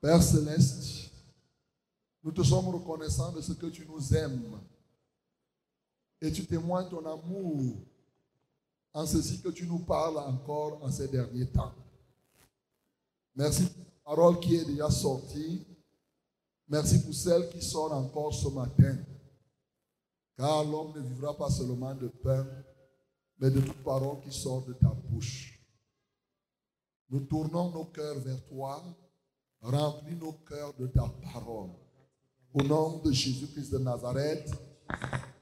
Père céleste, nous te sommes reconnaissants de ce que tu nous aimes. Et tu témoignes ton amour en ceci que tu nous parles encore en ces derniers temps. Merci pour la parole qui est déjà sortie. Merci pour celle qui sort encore ce matin. Car l'homme ne vivra pas seulement de pain, mais de toute parole qui sort de ta bouche. Nous tournons nos cœurs vers toi. Remplis nos cœurs de ta parole. Au nom de Jésus-Christ de Nazareth,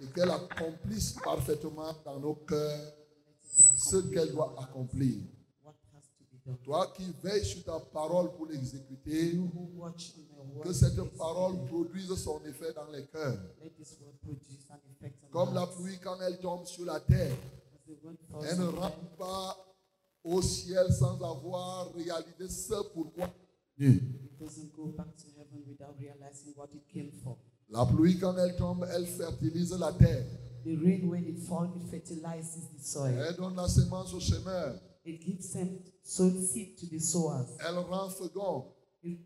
et qu'elle accomplisse parfaitement dans nos cœurs ce qu'elle doit accomplir. Toi qui veilles sur ta parole pour l'exécuter, que cette parole produise son effet dans les cœurs. Comme la pluie quand elle tombe sur la terre, elle ne rentre pas au ciel sans avoir réalisé ce pourquoi. La pluie quand elle tombe, elle fertilise la terre. The rain, when it falls, it fertilizes the soil. Elle donne la semence au semeur. It gives some sow seed to the sowers. Elle rend fécond. It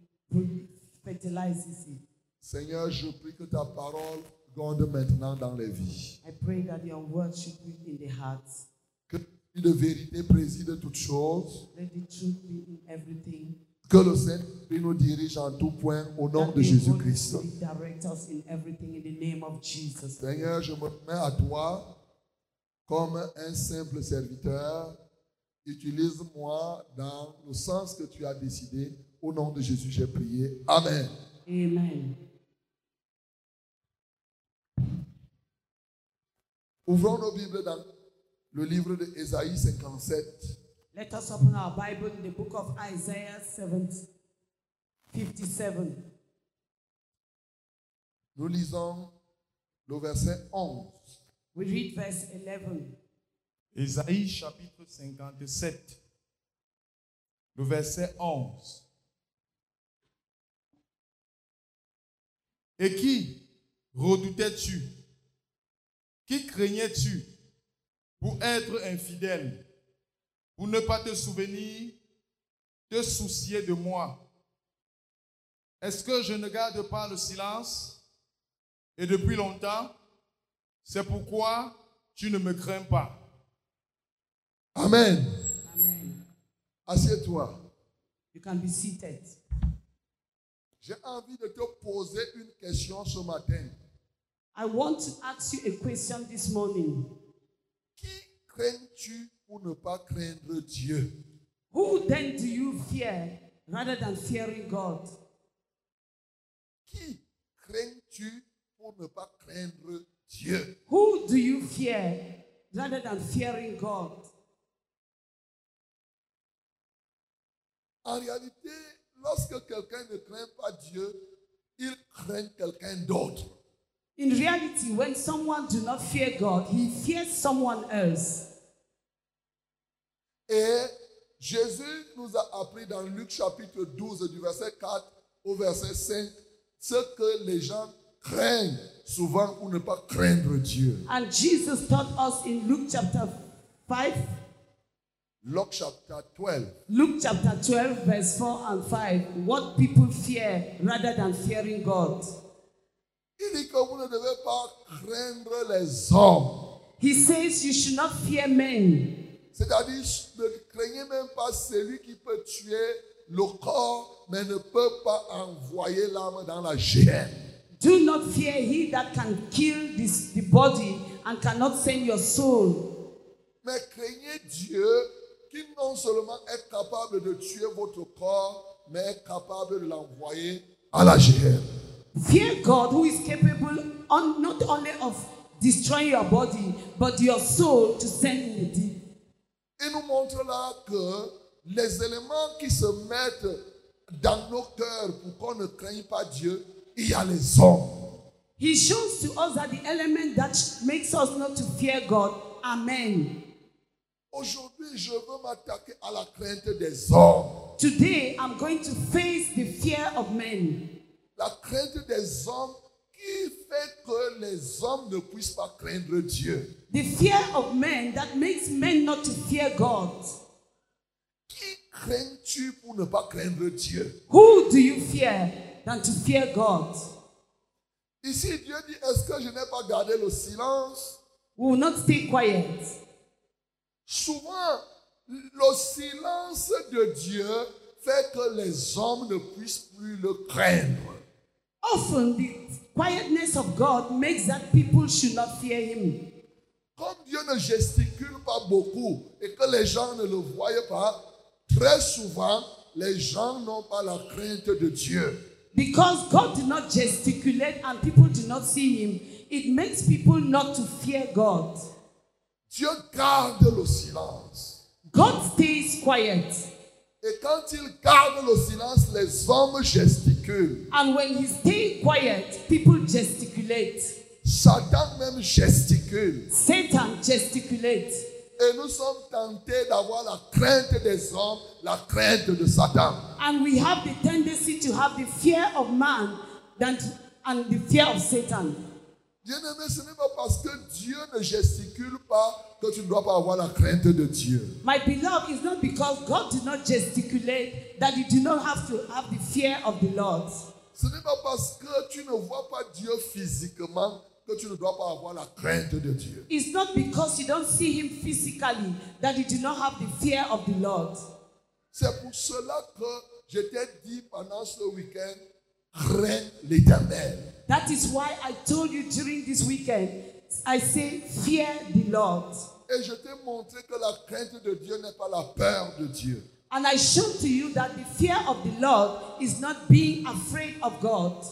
fertilizes it. Seigneur, je prie que ta parole gonde maintenant dans les vies. I pray that your word should be in the hearts. Que de vérité préside toutes choses. Let the truth be in everything. Que le Saint-Esprit nous dirige en tout point au nom de Jésus-Christ. Spirit direct us in everything in the name of Jesus. Seigneur, je me mets à toi comme un simple serviteur. Utilise-moi dans le sens que tu as décidé. Au nom de Jésus, j'ai prié. Amen. Amen. Ouvrons nos Bibles dans le livre de Ésaïe 57. Let us open our Bible in the book of Isaiah 7, 57. Nous lisons le verset 11. We read verse 11. Ésaïe chapitre 57, le verset 11. Et qui redoutais-tu Qui craignais-tu pour être infidèle, pour ne pas te souvenir, te soucier de moi Est-ce que je ne garde pas le silence? Et depuis longtemps, c'est pourquoi tu ne me crains pas. Amen. Amen. Assieds-toi. You can be seated. J'ai envie de te poser une question ce matin. I want to ask you a question this morning. Qui crains-tu pour ne pas craindre Dieu Who then do you fear rather than fearing God? Qui crains-tu pour ne pas craindre Dieu Who do you fear rather than fearing God? En réalité, lorsque quelqu'un ne craint pas Dieu, il craint quelqu'un d'autre. In reality, when someone do not fear God, he fears someone else. Et Jésus nous a appris dans Luc chapitre 12 du verset 4 au verset 5 ce que les gens craignent souvent pour ne pas craindre Dieu. And Jesus taught us in Luke chapter 5, Luc chapitre 12. Luke chapter 12, verse 4 and 5, what people fear rather than fearing God. Il dit que vous ne devez pas craindre les hommes. He says you should not fear men. C'est-à-dire, ne craignez même pas celui qui peut tuer le corps, mais ne peut pas envoyer l'âme dans la géhenne. Do not fear he that can kill this, the body and cannot send your soul. Mais craignez Dieu qui non seulement est capable de tuer votre corps, mais est capable de l'envoyer à la géhenne. Fear God who is capable on, not only of destroying your body, but your soul to send in the deep. Il nous montre là que les éléments qui se mettent dans nos cœurs pour qu'on ne craigne pas Dieu, il y a les hommes. He shows to us that the element that makes us not to fear God are men. Aujourd'hui, je veux m'attaquer à la crainte des hommes. Today, I'm going to face the fear of men. La crainte des hommes qui fait que les hommes ne puissent pas craindre Dieu. The fear of men that makes men not to fear God. Qui crains-tu pour ne pas craindre Dieu? Who do you fear than to fear God? Ici, Dieu dit, est-ce que je n'ai pas gardé le silence? We will not stay quiet. Souvent, le silence de Dieu fait que les hommes ne puissent plus le craindre. Often, the quietness of God makes that people should not fear Him. Comme Dieu ne gesticule pas beaucoup et que les gens ne le voient pas, très souvent, les gens n'ont pas la crainte de Dieu. Because God did not gesticulate and people do not see Him, it makes people not to fear God. Dieu garde le silence. God stays quiet. Et quand il garde le silence, les hommes gesticulent. And when He stays quiet, people gesticulate. Satan même gesticule. Satan gesticulates. Et nous sommes tentés d'avoir la crainte des hommes, la crainte de Satan. And we have the tendency to have the fear of man than and the fear of Satan. Bien-aimé, ce n'est pas parce que Dieu ne gesticule pas que tu ne dois pas avoir la crainte de Dieu. My beloved, it's not because God did not gesticulate that you do not have to have the fear of the Lord. Ce n'est pas parce que tu ne vois pas Dieu physiquement que tu ne dois pas avoir la crainte de Dieu. It's not because you don't see him physically that you do not have the fear of the Lord. C'est pour cela que je t'ai dit pendant ce week-end, l'éternel. That is why I told you during this weekend, I say, fear the Lord. Et je t'ai montré que la crainte de Dieu n'est pas la peur de Dieu. And I showed to you that the fear of the Lord is not being afraid of God.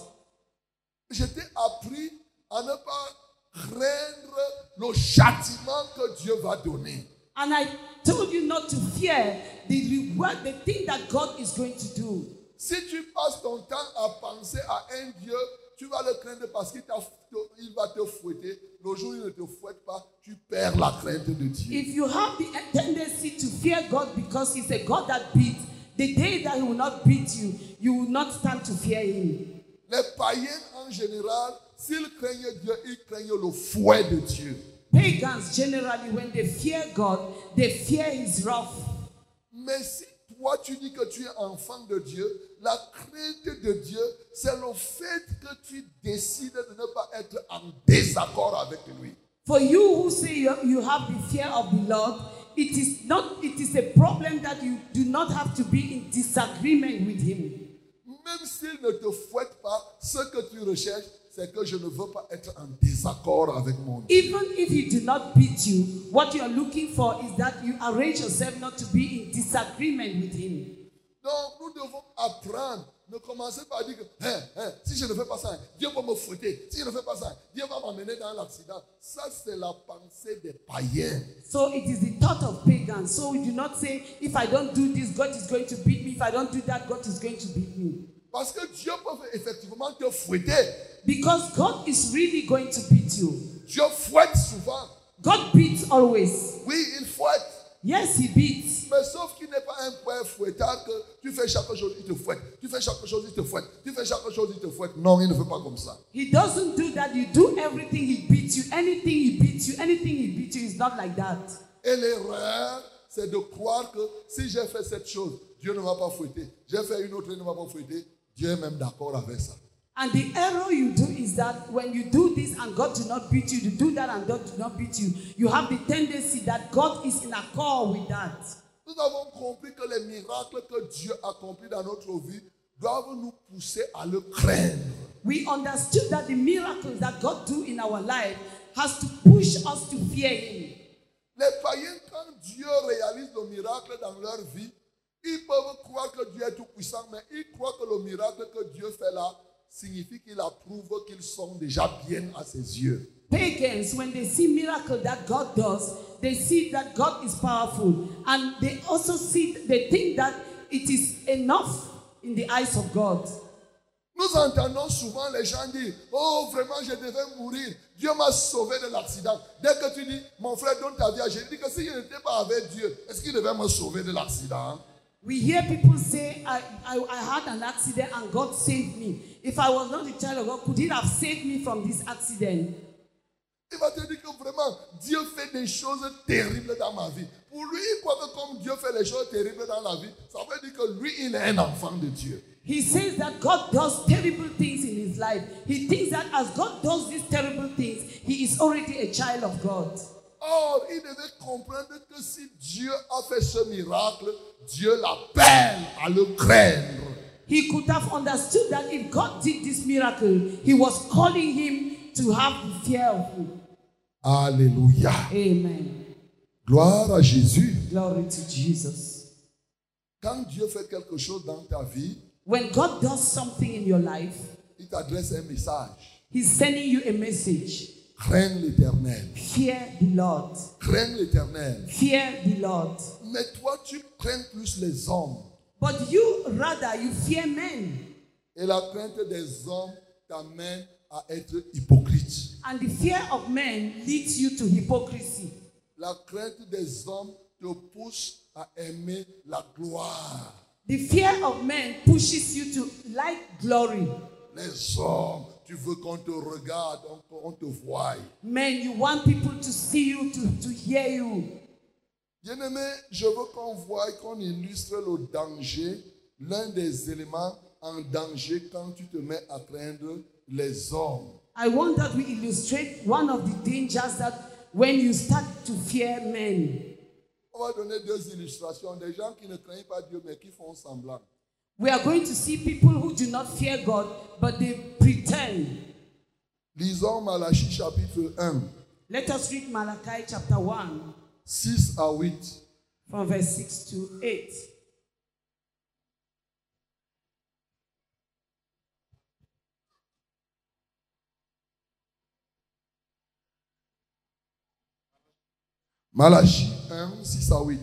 Je t'ai appris à ne pas craindre le châtiment que Dieu va donner. And I told you not to fear the reward, the thing that God is going to do. Si tu passes ton temps à penser à un Dieu, tu vas le craindre parce qu'il il va te fouetter. Le jour où il ne te fouette pas, tu perds la crainte de Dieu. If you have the tendency to fear God because He's a God that beats, the day that He will not beat you, you will not stand to fear Him. Les païens en général, s'ils craignent Dieu, ils craignent le fouet de Dieu. Pagans generally, when they fear God, they fear His wrath. Mais si toi tu dis que tu es enfant de Dieu, la crainte de Dieu, c'est le fait que tu décides de ne pas être en désaccord avec lui. For you who say you, have the fear of the Lord, it is not. It is a problem that you do not have to be in disagreement with Him. Même s'il ne te fouette pas, ce que tu recherches, c'est que je ne veux pas être en désaccord avec mon Dieu. Even if He do not beat you, what you are looking for is that you arrange yourself not to be in disagreement with Him. Donc nous devons apprendre. Ne commencez pas à dire que Hein, hein, si je ne fais pas ça, Dieu va me fouetter. Si je ne fais pas ça, Dieu va m'amener dans l'accident. Ça, c'est la pensée des païens. So it is the thought of pagans. So we do not say, if I don't do this, God is going to beat me. If I don't do that, God is going to beat me. Parce que Dieu peut effectivement te fouetter. Because God is really going to beat you. Dieu fouette souvent. God beats always. Oui, il fouette. Yes, He beats. Mais sauf qu'il n'est pas un père fouettard que tu fais chaque chose, il te fouette. Tu fais chaque chose, il te fouette. Tu fais chaque chose, il te fouette. Non, il ne fait pas comme ça. He doesn't do that. You do everything, He beats you. Anything He beats you, anything He beats you is not like that. Et l'erreur, c'est de croire que si j'ai fait cette chose, Dieu ne va pas fouetter. J'ai fait une autre, il ne va pas fouetter. Dieu est même d'accord avec ça. And the error you do is that when you do this and God do not beat you, you do that and God do not beat you, you have the tendency that God is in accord with that. Nous avons compris que les miracles que Dieu accomplit dans notre vie doivent nous pousser à le craindre. We understood that the miracles that God do in our life has to push us to fear Him. Les païens, quand Dieu réalise le miracle dans leur vie, ils peuvent croire que Dieu est tout puissant, mais ils croient que le miracle que Dieu fait là signifie qu'il approuve qu'ils sont déjà bien à ses yeux. Pagans, when they see miracle that God does, they see that God is powerful, and they also see, they think that it is enough in the eyes of God. Nous entendons souvent les gens dire Oh, vraiment, je devais mourir. Dieu m'a sauvé de l'accident. Dès que tu dis Mon frère, donne ta vie à Jésus, que si je n'étais pas avec Dieu, est-ce qu'il devait me sauver de l'accident? We hear people say, I, I, I had an accident and God saved me. If I was not a child of God, could He have saved me from this accident? Il va te dire que vraiment, Dieu fait des choses terribles dans ma vie. Pour lui, il croit que comme Dieu fait les choses terribles dans la vie, ça veut dire que lui, il est un enfant de Dieu. He says that God does terrible things in his life. He thinks that as God does these terrible things, he is already a child of God. Or, il devait comprendre que si Dieu a fait ce miracle, Dieu l'appelle à le craindre. He could have understood that if God did this miracle, he was calling him to have the fear of him. Alléluia. Amen. Gloire à Jésus. Glory to Jesus. Quand Dieu fait quelque chose dans ta vie, When God does something in your life, il t'adresse un message. he's sending you a message. Crains l'éternel. Fear the Lord. Crains l'éternel. Fear the Lord. Mais toi, tu crains plus les hommes. But you rather you fear men. Et la crainte des hommes t'amène à être hypocrite. And the fear of men leads you to hypocrisy. La crainte des hommes te pousse à aimer la gloire. The fear of men pushes you to like glory. Les hommes, tu veux qu'on te regarde, on, on te voie. You want people to see you, to, to hear you. Bien-aimé, je veux qu'on voie, qu'on illustre le danger, l'un des éléments en danger quand tu te mets à craindre les hommes. I want that we illustrate one of the dangers that when you start to fear men. On va donner deux illustrations des gens qui ne craignent pas Dieu mais qui font semblant. We are going to see people who do not fear God, but they pretend. Lisons Malachie chapitre 1, Let us read Malachi chapter 1, 6 à 8. from verse 6 to 8. Malachie 1, 6 à 8.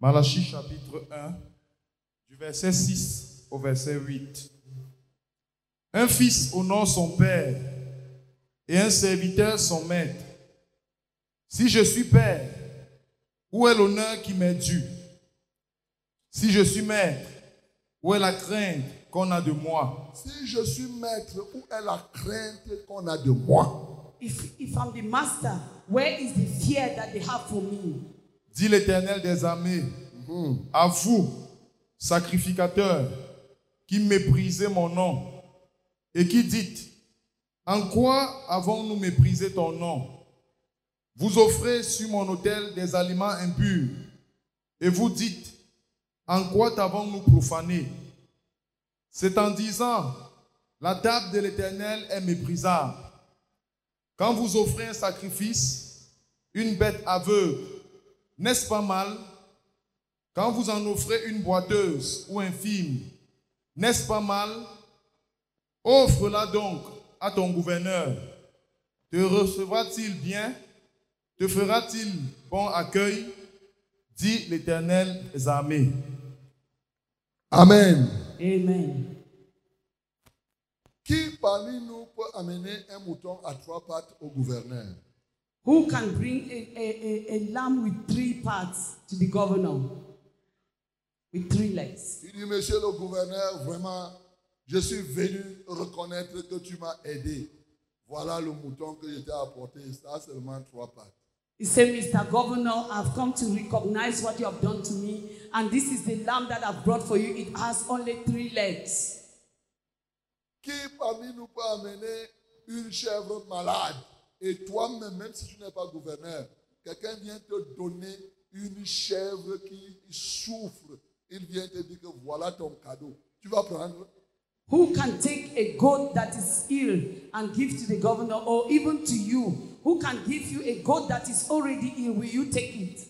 Malachie chapitre 1, du verset 6 au verset 8. Un fils honore son père et un serviteur son maître. Si je suis père, où est l'honneur qui m'est dû? Si je suis maître, où est la crainte qu'on a de moi? Si je suis maître, où est la crainte qu'on a de moi? If, if I'm the master, where is the fear that they have for me? Dit l'Éternel des armées, à vous, sacrificateurs, qui méprisez mon nom, et qui dites, en quoi avons-nous méprisé ton nom? Vous offrez sur mon autel des aliments impurs, et vous dites, en quoi t'avons-nous profané? C'est en disant, la table de l'Éternel est méprisable. Quand vous offrez un sacrifice, une bête aveugle, n'est-ce pas mal? Quand vous en offrez une boiteuse ou un film, n'est-ce pas mal? Offre-la donc à ton gouverneur. Te recevra-t-il bien? Te fera-t-il bon accueil? Dit l'Éternel des armées. Amen. Amen. Qui parmi nous peut amener un mouton à trois pattes au gouverneur? Who can bring a, a, a, a lamb with three parts to the governor? With three legs. Il dit, monsieur le gouverneur, vraiment, je suis venu reconnaître que tu m'as aidé. Voilà le mouton que je t'ai apporté. Ça a seulement trois pattes. He said, Mr. Governor, I've come to recognize what you have done to me, and this is the lamb that I've brought for you. It has only three legs. Qui parmi nous peut amener une chèvre malade? Et toi-même, même si tu n'es pas gouverneur, quelqu'un vient te donner une chèvre qui souffre. Il vient te dire que voilà ton cadeau. Tu vas prendre. Who can take a goat that is ill and give to the governor, or even to you? Who can give you a goat that is already ill? Will you take it?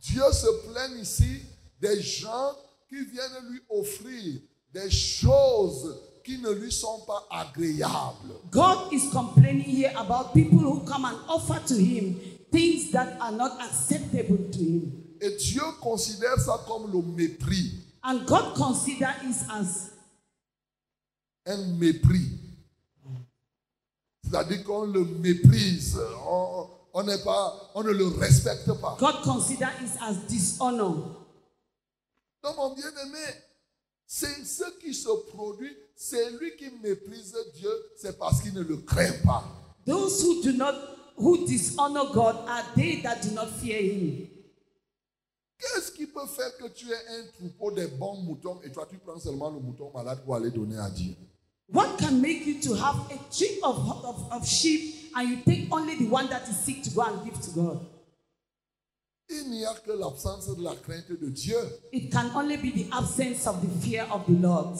Dieu se plaint ici des gens qui viennent lui offrir des choses qui ne lui sont pas agréables. God is complaining here about people who come and offer to him things that are not acceptable to him. Et Dieu considère ça comme le mépris. And God considers it as Un mépris. C'est-à-dire qu'on le méprise. On, on n'est pas, on ne le respecte pas. God considers it as dishonor. Donc, mon bien-aimé, c'est ce qui se produit. C'est lui qui méprise Dieu, c'est parce qu'il ne le craint pas. Those who do not who dishonor God are they that do not fear him. Qu'est-ce qui peut faire que tu aies un troupeau de bons moutons et toi tu prends seulement le mouton malade pour aller donner à Dieu? What can make you to have a tree of, of, of sheep and you take only the one that is sick to go and give to God? Il n'y a que l'absence de la crainte de Dieu. It can only be the absence of the fear of the Lord.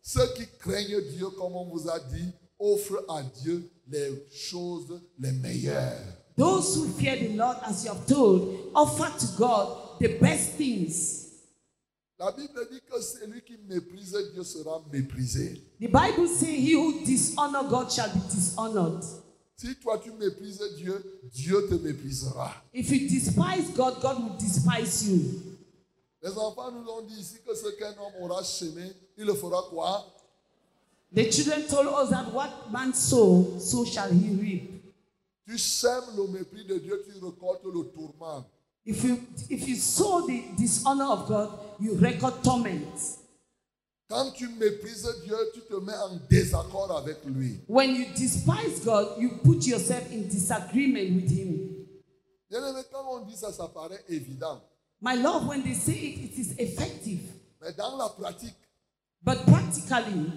Ceux qui craignent Dieu, comme on vous a dit, offrent à Dieu les choses les meilleures. Those who fear the Lord, as you have told, offer to God the best things. La Bible dit que celui qui méprise Dieu sera méprisé. The Bible says, He who dishonor God shall be dishonored. Si toi tu méprises Dieu, Dieu te méprisera. If you despise God, God will despise you. Les enfants nous ont dit ici que ce qu'un homme aura semé, il le fera quoi? The children told us that what man sow, so shall he reap. Tu sèmes le mépris de Dieu, tu récoltes le tourment. If you if you saw the dishonor of God, you record torment. Quand tu méprises Dieu, tu te mets en désaccord avec lui. When you despise God, you put yourself in disagreement with Him. Quand on dit ça, ça paraît évident. My love, when they say it, it is effective. Mais dans la pratique, But practically,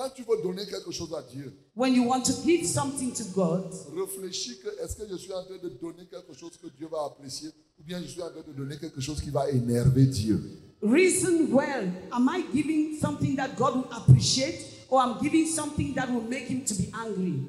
quand tu veux donner quelque chose à Dieu, when you want to give something to God, réfléchis que est-ce que je suis en train de donner quelque chose que Dieu va apprécier ou bien je suis en train de donner quelque chose qui va énerver Dieu. reason well. Am I giving something that God will appreciate, or I'm giving something that will make Him to be angry?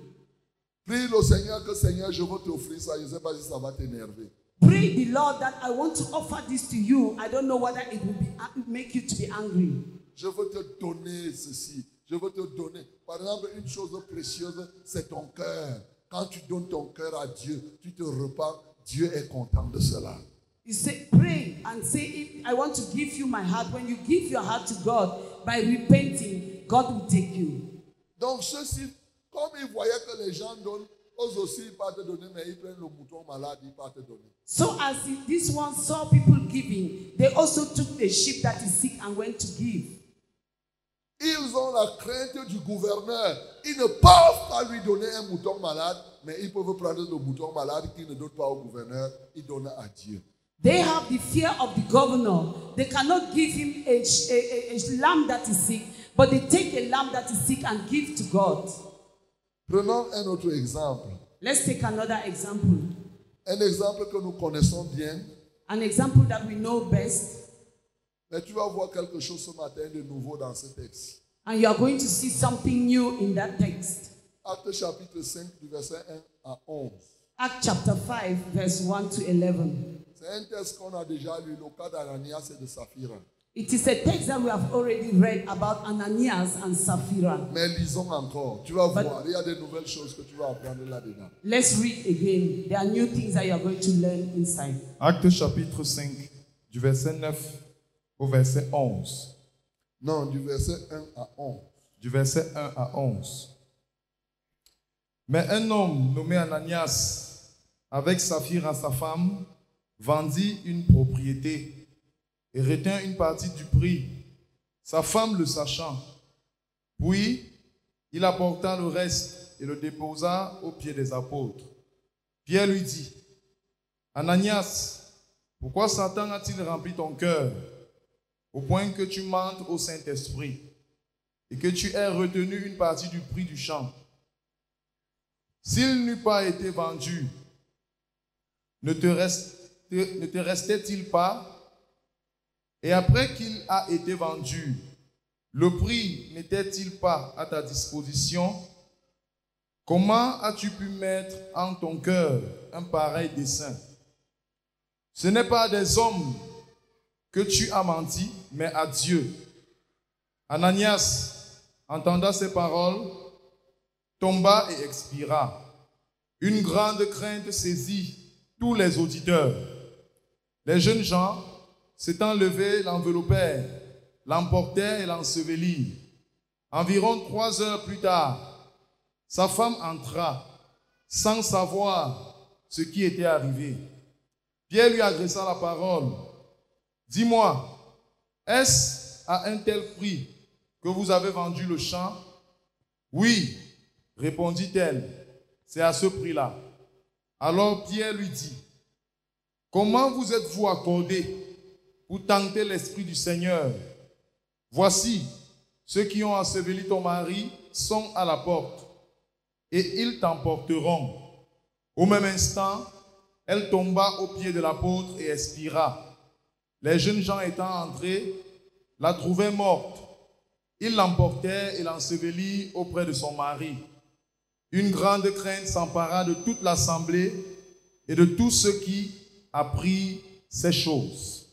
Prie le Seigneur que Seigneur, je veux t'offrir ça, je ne sais pas si ça va t'énerver. Pray the Lord that I want to offer this to you. I don't know whether it will be make you to be angry. Je veux te donner ceci. Je veux te donner. Par exemple, une chose précieuse, c'est ton cœur. Quand tu donnes ton cœur à Dieu, tu te repens, Dieu est content de cela. You say, pray and say, I want to give you my heart. When you give your heart to God by repenting, God will take you. Donc, ceux-ci, comme ils voyaient que les gens donnent, eux aussi, ils partent te donner, mais ils prennent le mouton malade, ils partent te donner. So as if this one saw people giving, they also took the sheep that is sick and went to give. Ils ont la crainte du gouverneur. Ils ne peuvent pas lui donner un mouton malade, mais ils peuvent prendre le mouton malade qu'ils ne donnent pas au gouverneur, ils donnent à Dieu. They have the fear of the governor. They cannot give him a, a, a, a lamb that is sick, but they take a lamb that is sick and give to God. Prenons un autre exemple. Let's take another example. Un exemple que nous connaissons bien, An example that we know best. Mais tu vas voir quelque chose ce matin de nouveau dans ce texte. And you are going to see something new in that text. Acte chapitre 5 du verset 1 à 11. Act chapter 5, verse 1 to 11. C'est un texte qu'on a déjà lu, le cas d'Ananias et de Saphira. It is a text that we have already read about Ananias and Sapphira. Mais lisons encore. Tu vas But- voir, il y a de nouvelles choses que tu vas apprendre là-dedans. Let's read again. There are new things that you are going to learn inside. Acte chapitre 5, du verset 9 au verset 11. Non, du verset 1 à 11. Du verset 1 à 11. Mais un homme nommé Ananias, avec Saphira sa femme, vendit une propriété et retint une partie du prix, sa femme le sachant. Puis il apporta le reste et le déposa aux pieds des apôtres. Pierre lui dit, Ananias, pourquoi Satan a-t-il rempli ton cœur? Au point que tu mentes au Saint-Esprit et que tu aies retenu une partie du prix du champ. S'il n'eût pas été vendu, ne te, ne te restait-il pas? Et après qu'il a été vendu, le prix n'était-il pas à ta disposition? Comment as-tu pu mettre en ton cœur un pareil dessein? Ce n'est pas des hommes que tu as menti, mais à Dieu. Ananias, entendant ces paroles, tomba et expira. Une grande crainte saisit tous les auditeurs. Les jeunes gens, s'étant levés, l'enveloppèrent, l'emportèrent et l'ensevelirent. Environ trois heures plus tard, sa femme entra sans savoir ce qui était arrivé. Pierre lui adressa la parole. Dis-moi, est-ce à un tel prix que vous avez vendu le champ? Oui, répondit-elle, c'est à ce prix-là. Alors Pierre lui dit, Comment vous êtes-vous accordé pour tenter l'Esprit du Seigneur? Voici, ceux qui ont enseveli ton mari sont à la porte, et ils t'emporteront. Au même instant, elle tomba aux pieds de l'apôtre et expira. Les jeunes gens étant entrés, la trouvaient morte. Ils l'emportèrent et l'ensevelirent auprès de son mari. Une grande crainte s'empara de toute l'assemblée et de tous ceux qui apprirent ces choses.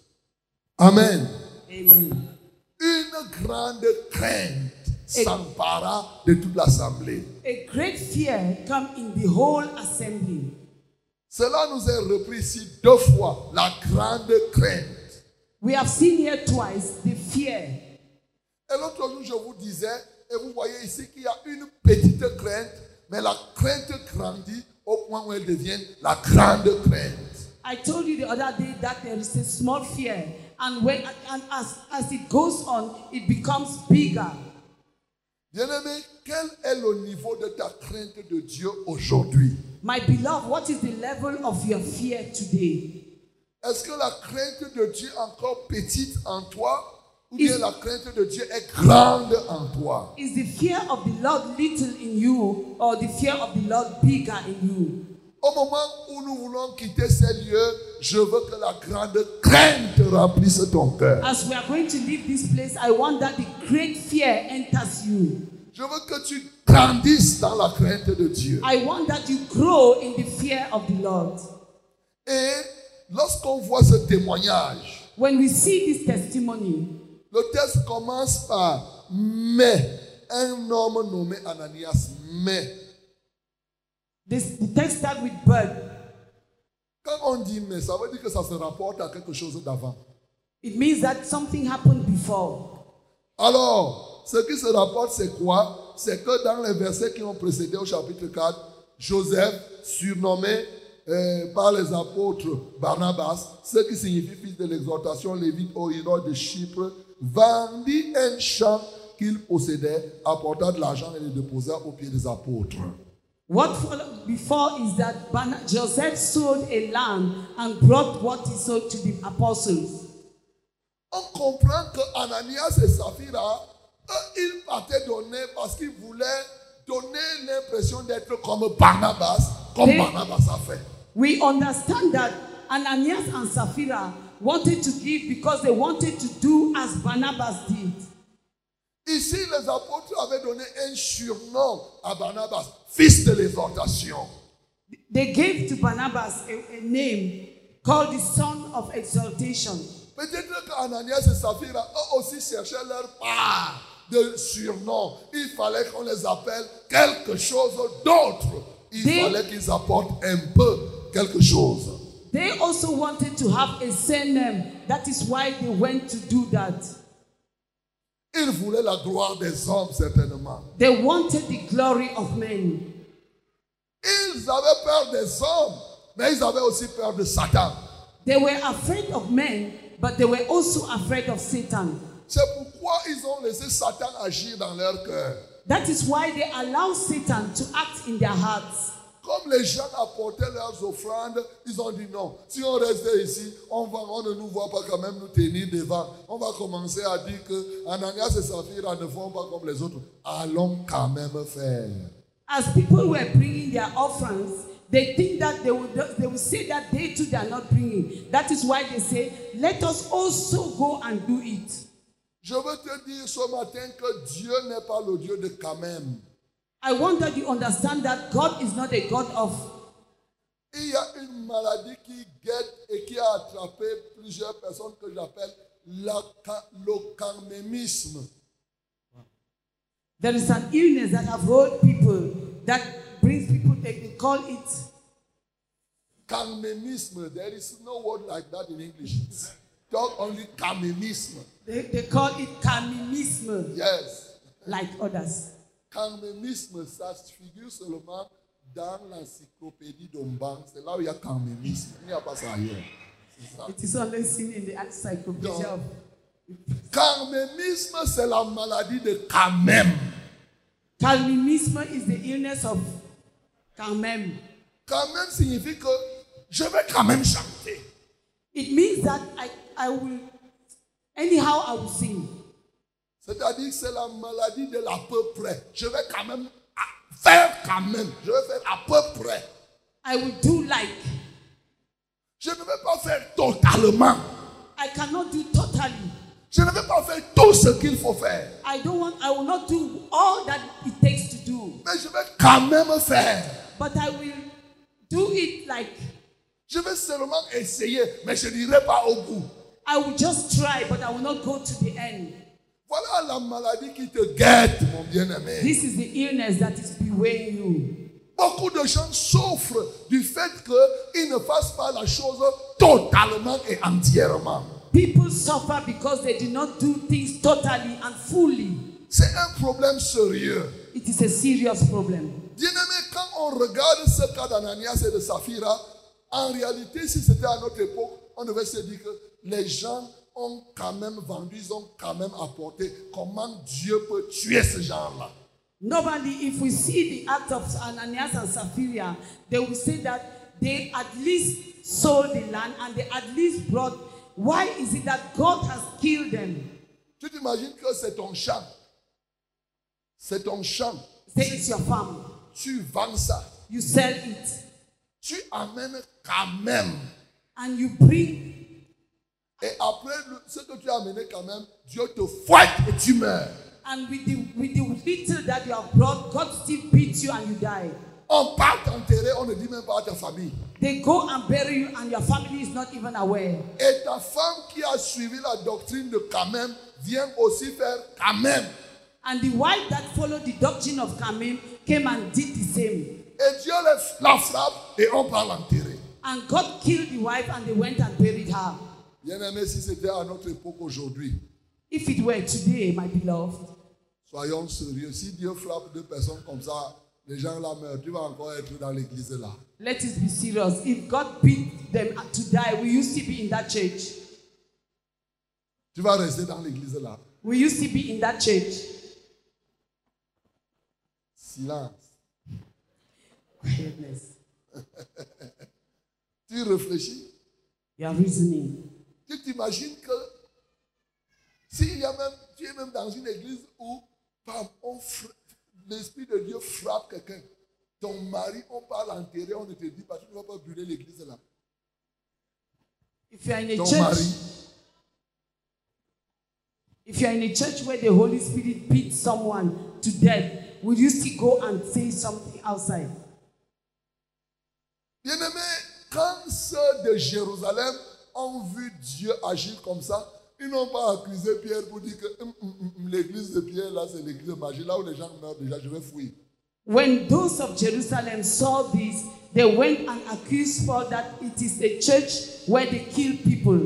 Amen. Amen. Une grande crainte s'empara de toute l'assemblée. A great fear come in the whole assembly. Cela nous est repris ici deux fois, la grande crainte. We have seen here twice the fear. Et l'autre jour, je vous disais, et vous voyez ici qu'il y a une petite crainte, mais la crainte grandit au point où elle devient la grande crainte. I told you the other day that there is a small fear, and when and as, as it goes on, it becomes bigger. Bien-aimé, quel est le niveau de ta crainte de Dieu aujourd'hui My beloved, what is the level of your fear today? Est-ce que la crainte de Dieu est encore petite en toi ou bien Is- la crainte de Dieu est grande en toi? Is the fear of the Lord little in you, or the fear of the Lord bigger in you? Au moment où nous voulons quitter ces lieux, je veux que la grande crainte remplisse ton cœur. As we are going to leave this place, I want that the great fear enters you. Je veux que tu grandisses dans la crainte de Dieu. I want that you grow in the fear of the Lord. Et lorsqu'on voit ce témoignage, When we see this testimony, le texte commence par mais un homme nommé Ananias. Mais this, the text starts with but. quand on dit mais, ça veut dire que ça se rapporte à quelque chose d'avant. It means that something happened before. Alors, ce qui se rapporte, c'est quoi? C'est que dans les versets qui ont précédé au chapitre 4, Joseph, surnommé euh, par les apôtres Barnabas, ce qui signifie fils de l'exhortation lévite au héros de Chypre, vendit un champ qu'il possédait, apporta de l'argent et le déposa aux pieds des apôtres. What followed before is that Joseph sold a land and brought what he sold to the apostles. On comprend que Ananias et Saphira, eux, ils partaient donner parce qu'ils voulaient donner l'impression d'être comme Barnabas, comme Barnabas a fait. We understand that Ananias and Sapphira wanted to give because they wanted to do as Barnabas did. Ici, les apôtres avaient donné un surnom à Barnabas, fils de l'exhortation. They gave to Barnabas a, a name called the son of exaltation. Peut-être qu'Ananias et Saphira, eux aussi cherchaient leur part de surnom. Il fallait qu'on les appelle quelque chose d'autre. Il Des- fallait qu'ils apportent un peu quelque chose. They also wanted to have a surname. That is why they went to do that. Ils voulaient la gloire des hommes, certainement. They wanted the glory of men. Ils avaient peur des hommes, mais ils avaient aussi peur de Satan. They were afraid of men, but they were also afraid of Satan. C'est pourquoi ils ont laissé Satan agir dans leur cœur. That is why they allow Satan to act in their hearts. Comme les gens apportaient leurs offrandes, ils ont dit non. Si on restait ici, on, va, on ne nous voit pas quand même nous tenir devant. On va commencer à dire que Ananias et Saphira ne font pas comme les autres. Allons quand même faire. As people were bringing their offerings, they think that they will, they will say that they too they are not bringing. That is why they say, let us also go and do it. Je veux te dire ce matin que Dieu n'est pas le Dieu de quand même. I want that you understand that God is not a God of. Il y a une maladie qui guette et qui a attrapé plusieurs personnes que j'appelle la- le carmémisme. There is an illness that have hold people that brings people. They, they call it. Carmémisme. There is no word like that in English. Talk only carmémisme. They, they call it carminisme, Yes. like others. Carmémisme, ça se figure seulement dans l'encyclopédie d'Omban. C'est là où il y a carmémisme. Il n'y a pas ça ailleurs. It is only seen in the encyclopedia of. Carmémisme, c'est la maladie de quand même. Carminisme is the illness of Carmem. même signifie que je vais quand même chanter. It means that I, I will, anyhow, I will sing. C'est-à-dire que c'est la maladie de l'à peu près. Je vais quand même faire quand même. Je vais faire à peu près. I will do like. Je ne vais pas faire totalement. I cannot do totally. Je ne vais pas faire tout ce qu'il faut faire. I don't want, I will not do all that it takes to do. Mais je vais quand même faire. But I will do it like, Je vais seulement essayer, mais je n'irai pas au bout. I will just try, but I will not go to the end. Voilà la maladie qui te guette, mon bien-aimé. This is the illness that is bewailing you. Beaucoup de gens souffrent du fait qu'ils ne fassent pas la chose totalement et entièrement. People suffer because they do not do things totally and fully. C'est un problème sérieux. It is a serious problem. Bien-aimé, quand on regarde ce cas d'Ananias et de Saphira, en réalité, si c'était à notre époque, on devait se dire que les gens ont quand même vendu, ils ont quand même apporté. Comment Dieu peut tuer ce genre-là? Normally, if we see the act of Ananias and Sapphira, they will say that they at least sold the land and they at least brought. Why is it that God has killed them? Tu t'imagines que c'est ton champ. C'est ton champ. Say it's your farm. Tu vends ça. You sell it Tu amènes quand même. and you bring, Et après ce que tu as amené quand même, Dieu te fouette et tu meurs. and with the, with the little that you have brought, God still beats you and you die. On part t'enterrer, on ne dit même pas à ta famille. They go and bury you and your family is not even aware. Et ta femme qui a suivi la doctrine de même vient aussi faire même. And the wife that followed the doctrine of Kamim came and did the same. Et Dieu la frappe et on part l'enterrer. And God killed the wife and they went and buried her. Bien aimé, si c'était à notre époque aujourd'hui, If it were today, my beloved, soyons sérieux. Si Dieu frappe deux personnes comme ça, les gens là meurent, tu vas encore être dans l'église là. let us be serious. If God beat them to die, will you still be in that church? Tu vas rester dans l'église là. Will you still be in that church? Silence. Goodness. Tu réfléchis. You are reasoning. Tu t'imagines que s'il y a même, tu es même dans une église où bam, on fra- l'Esprit de Dieu frappe quelqu'un. Ton mari, on parle enterrer, on ne te dit pas, tu ne vas pas brûler l'église là. If you are in a Ton church, mari, if you are in a church where the Holy Spirit beats someone to death, will you still go and say something outside? bien-aimé, quand ceux de Jérusalem ont vu Dieu agir comme ça, ils n'ont pas accusé Pierre pour dire que Hum, hum, hum, l'église de Pierre là, c'est l'église de magie. Là où les gens meurent déjà, je vais fouiller. When those of Jerusalem saw this, they went and accused Paul that it is a church where they kill people.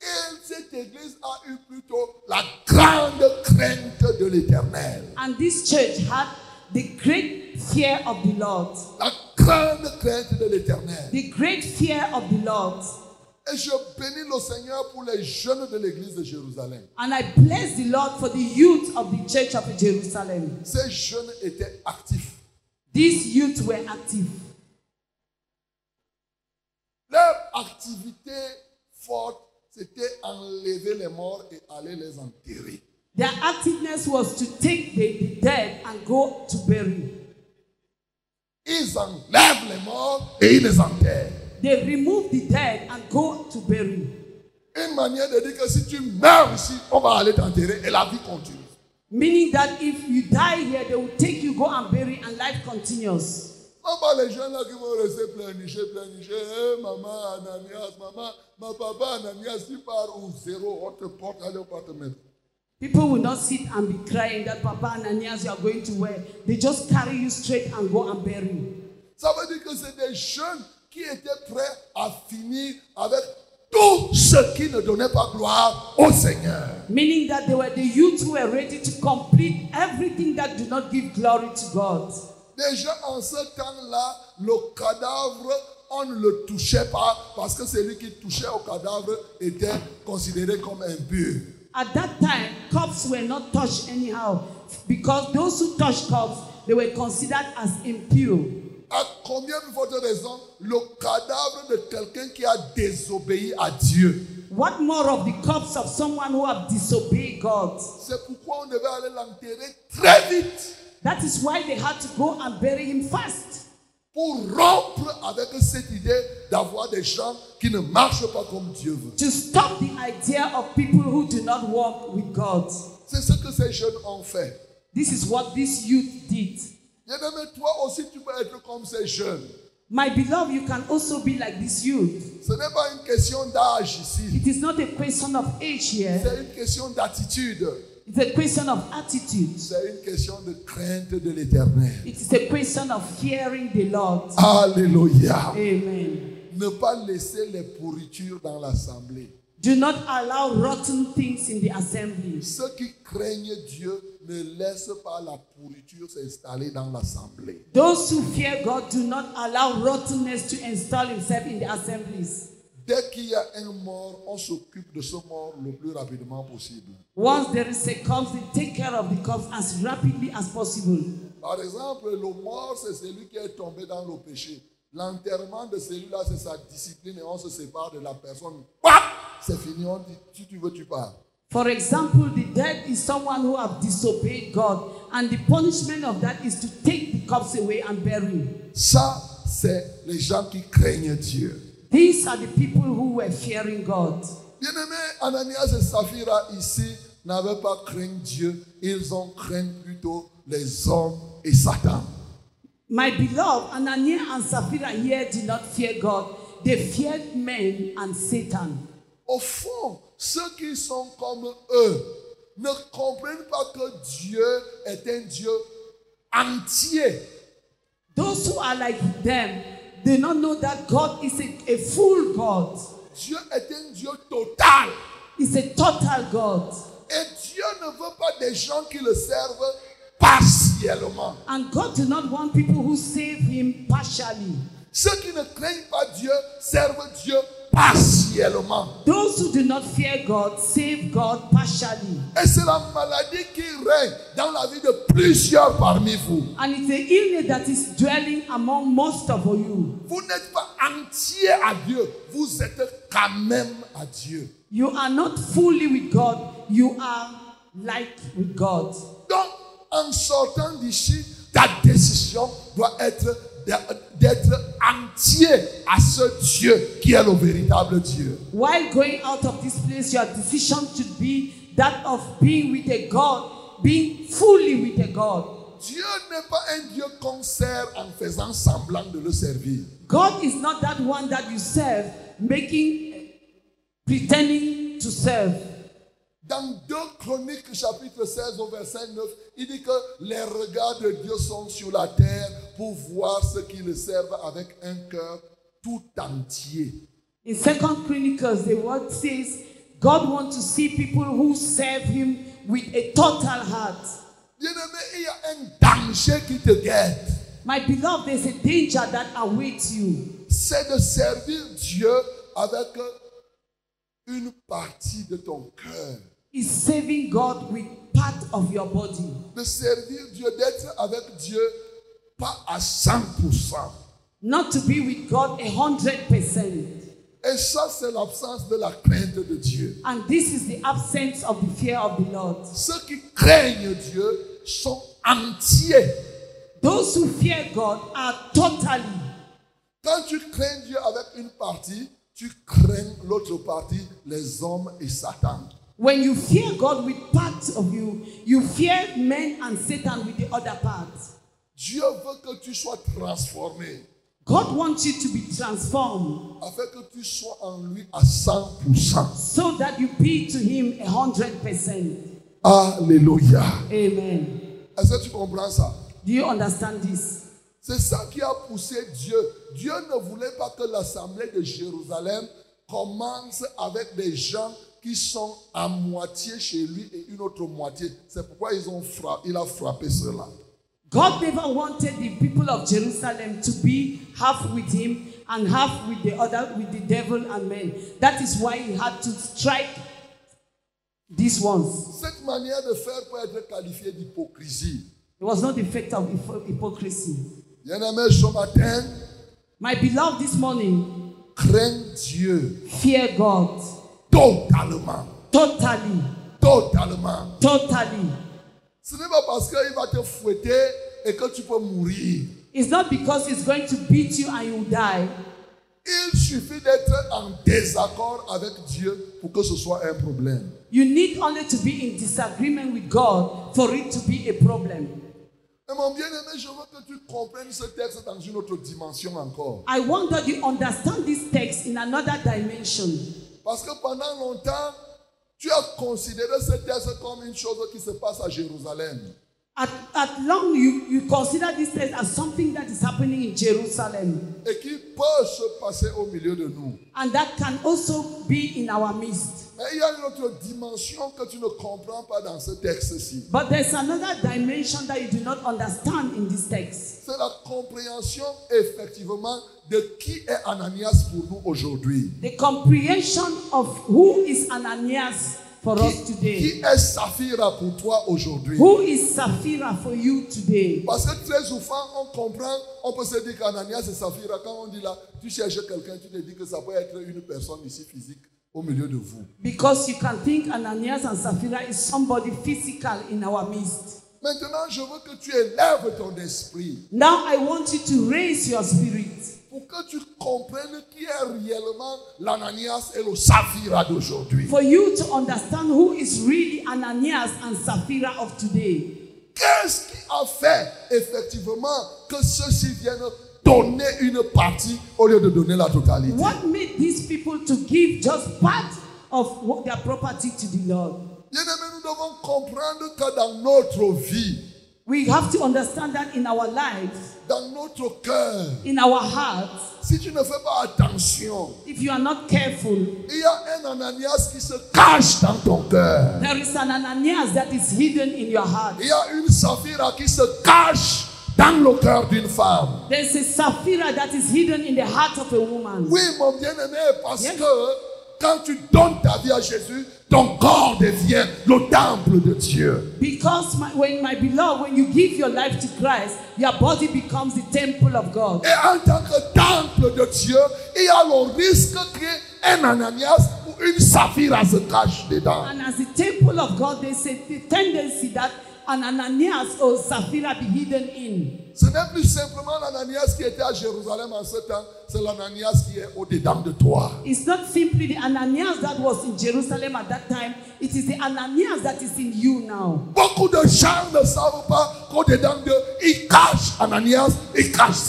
Et cette église a eu plutôt la grande crainte de l'éternel. And this church had the great fear of the Lord. La grande crainte de l'éternel. The great fear of the Lord. Et je bénis le Seigneur pour les jeunes de l'église de Jérusalem. And I bless the Lord for the youth of the church of Jerusalem. Ces jeunes étaient actifs. These youth were active. Leur activité forte, c'était enlever les morts et aller les enterrer. Their activeness was to take the, dead and go to bury. Ils enlèvent les morts et ils les enterrent. They remove the dead and go to bury. Une manière de dire que si tu meurs ici, on va aller t'enterrer et la vie continue. Meaning that if you die here, they will take you, go and bury, and life continues. Pas les gens là qui vont rester pleurnicher, pleurnicher. Eh, maman Ananias, maman, ma papa Ananias, tu pars où zéro, on te porte, allez, on va te mettre. People will not sit and be crying that Papa Ananias, you are going to where? They just carry you straight and go and bury you. Ça veut dire que c'est des jeunes qui étaient prêts à finir avec tout ce qui ne donnait pas gloire au Seigneur. Meaning that they were the youth who were ready to complete everything that do not give glory to God. Déjà en ce temps-là, le cadavre, on ne le touchait pas parce que celui qui touchait au cadavre était considéré comme impur. At that time, corpses were not touched anyhow because those who touched corpses, they were considered as impure. À combien de votre raison le cadavre de quelqu'un qui a désobéi à Dieu? What more of the corpse of someone who have disobeyed God? C'est pourquoi on devait aller l'enterrer très vite That is why they had to go and bury him fast. pour rompre avec cette idée d'avoir des gens qui ne marchent pas comme Dieu veut. To stop the idea of people who do not walk with God. C'est ce que ces jeunes ont fait. This is what this youth did. Bien-aimé, toi aussi tu peux être comme ces jeunes. My beloved, you can also be like this youth. Ce n'est pas une question d'âge ici, It is not a question of age here, c'est une question d'attitude. it's a question of attitude. C'est une question de crainte de l'éternel. It is a question of fearing the Lord. Alléluia. Amen. Ne pas laisser les pourritures dans l'assemblée. Do not allow rotten things in the assembly. Ceux qui craignent Dieu ne laissent pas la pourriture s'installer dans l'assemblée. Those who fear God do not allow rottenness to install himself in the assemblies. Dès qu'il y a un mort, on s'occupe de ce mort le plus rapidement possible. Once there is a corpse, they take care of the corpse as rapidly as possible. Par exemple, le mort, c'est celui qui est tombé dans le péché. L'enterrement de celui-là, c'est sa discipline et on se sépare de la personne. C'est fini, on dit, si tu veux, tu pars. For example, the dead is someone who have disobeyed God, and the punishment of that is to take the corpse away and bury him. Ça, c'est les gens qui craignent Dieu. These are the people who were fearing God. Bien-aimés, Ananias et Saphira ici n'avaient pas craint Dieu, ils ont craint plutôt les hommes et Satan. My beloved, Ananias and Sapphira here did not fear God. They feared men and Satan. Au fond, ceux qui sont comme eux ne comprennent pas que Dieu est un Dieu entier. Those who are like them do not know that God is a, a full God. Dieu est un Dieu total. It's a total God. Et Dieu ne veut pas des gens qui le servent partiellement. And God not want people who save him partially. Ceux qui ne craignent pas Dieu servent Dieu partiellement. Those who do not fear God save God partially. Et c'est la maladie qui règne dans la vie de plusieurs parmi vous. And it's a illness that is dwelling among most of you. Vous n'êtes pas entier à Dieu, vous êtes quand même à Dieu. You are not fully with God, you are like with God. En sortant d'ici, ta décision doit être d'être entier à ce Dieu qui est le véritable Dieu. While going out of this place, your decision should be that of being with a God, being fully with a God. Dieu n'est pas un Dieu qu'on sert en faisant semblant de le servir. God is not that one that you serve, making, pretending to serve. Dans 2 Chroniques chapitre 16 au verset 9, il dit que les regards de Dieu sont sur la terre pour voir ceux qui le servent avec un cœur tout entier. In Second Chronicles, the word says God wants to see people who serve Him with a total heart. Bien-aimé, il y a un danger qui te guette. My beloved, there's a danger that awaits you. C'est de servir Dieu avec une partie de ton cœur. Is serving God with part of your body. De servir Dieu, d'être avec Dieu, pas à 100%. Not to be with God a hundred percent. Et ça, c'est l'absence de la crainte de Dieu. And this is the absence of the fear of the Lord. Ceux qui craignent Dieu sont entiers. Those who fear God are totally. Quand tu crains Dieu avec une partie, tu crains l'autre partie, les hommes et Satan. When you fear God with parts of you, you fear men and Satan with the other parts. Dieu veut que tu sois transformé God wants you to be transformed afin que tu sois en lui à 100%. so that you be to Him a hundred percent. Alléluia. Amen. Est-ce que tu comprends ça? Do you understand this? C'est ça qui a poussé Dieu. Dieu ne voulait pas que l'assemblée de Jérusalem commence avec des gens qui sont à moitié chez lui et une autre moitié. C'est pourquoi ils ont frappé, il a frappé cela. God never wanted the people of Jerusalem to be half with him and half with the other, with the devil and men. That is why he had to strike these ones. Cette manière de faire peut être qualifiée d'hypocrisie. It was not the effect of hypo- hypocrisy. Bien-aimé, ce matin, My beloved, this morning, crains Dieu fear God totalement. totally, Totalement. totally. Ce n'est pas parce qu'il va te fouetter et que tu peux mourir. It's not because he's going to beat you and you die. Il suffit d'être en désaccord avec Dieu pour que ce soit un problème. You need only to be in disagreement with God for it to be a problem. Et mon bien-aimé, je veux que tu comprennes ce texte dans une autre dimension encore. I want that you understand this text in another dimension. Parce que pendant longtemps, tu as considéré ce texte comme une chose qui se passe à Jérusalem. At, at long, you, you consider this text as something that is happening in Jerusalem. et qui peut se passer au milieu de nous. And that can also be in our midst. Mais il y a une autre dimension que tu ne comprends pas dans ce texte-ci. But there's another dimension that you do not understand in this text. C'est la compréhension effectivement de qui est Ananias pour nous aujourd'hui. The comprehension of who is Ananias for us Qui, today. qui est Saphira pour toi aujourd'hui? Who is Sapphira for you today? Parce que très souvent, on comprend, on peut se dire qu'Ananias et Saphira, quand on dit là, tu cherches quelqu'un, tu te dis que ça peut être une personne ici physique au milieu de vous. Because you can think Ananias and Sapphira is somebody physical in our midst. Maintenant, je veux que tu élèves ton esprit Now I want you to raise your spirit pour que tu comprennes qui est réellement l'Ananias et le Saphira d'aujourd'hui. for you to understand who is really Ananias and Sapphira of today. Qu'est-ce qui a fait effectivement que ceux-ci viennent donner une partie au lieu de donner la totalité? What made these people to give just part of their property to the Lord? Bien-aimés, nous devons comprendre que dans notre vie, We have to understand that in our lives, dans notre cœur, in our hearts, si tu ne fais pas attention, if you are not careful, il y a un Ananias qui se cache dans ton cœur. there is an Ananias that is hidden in your heart. Il y a une Saphira qui se cache dans le cœur d'une femme. There's a Saphira that is hidden in the heart of a woman. Oui, mon bien-aimé, parce Yes. que quand tu donnes ta vie à Jésus, ton corps devient le temple de Dieu. Because my, when my beloved, when you give your life to Christ, your body becomes the temple of God. Et en tant que temple de Dieu, il y a le risque qu'un Ananias ou une Saphira se cache dedans. And as the temple of God, there's a the tendency that an Ananias or Sapphira be hidden in. Ce n'est plus simplement l'Ananias qui était à Jérusalem en ce temps, c'est l'Ananias qui est au-dedans de toi. It's not simply the Ananias that was in Jerusalem at that time, it is the Ananias that is in you now. Beaucoup de gens ne savent pas qu'au-dedans d'eux, ils cachent Ananias, ils cachent.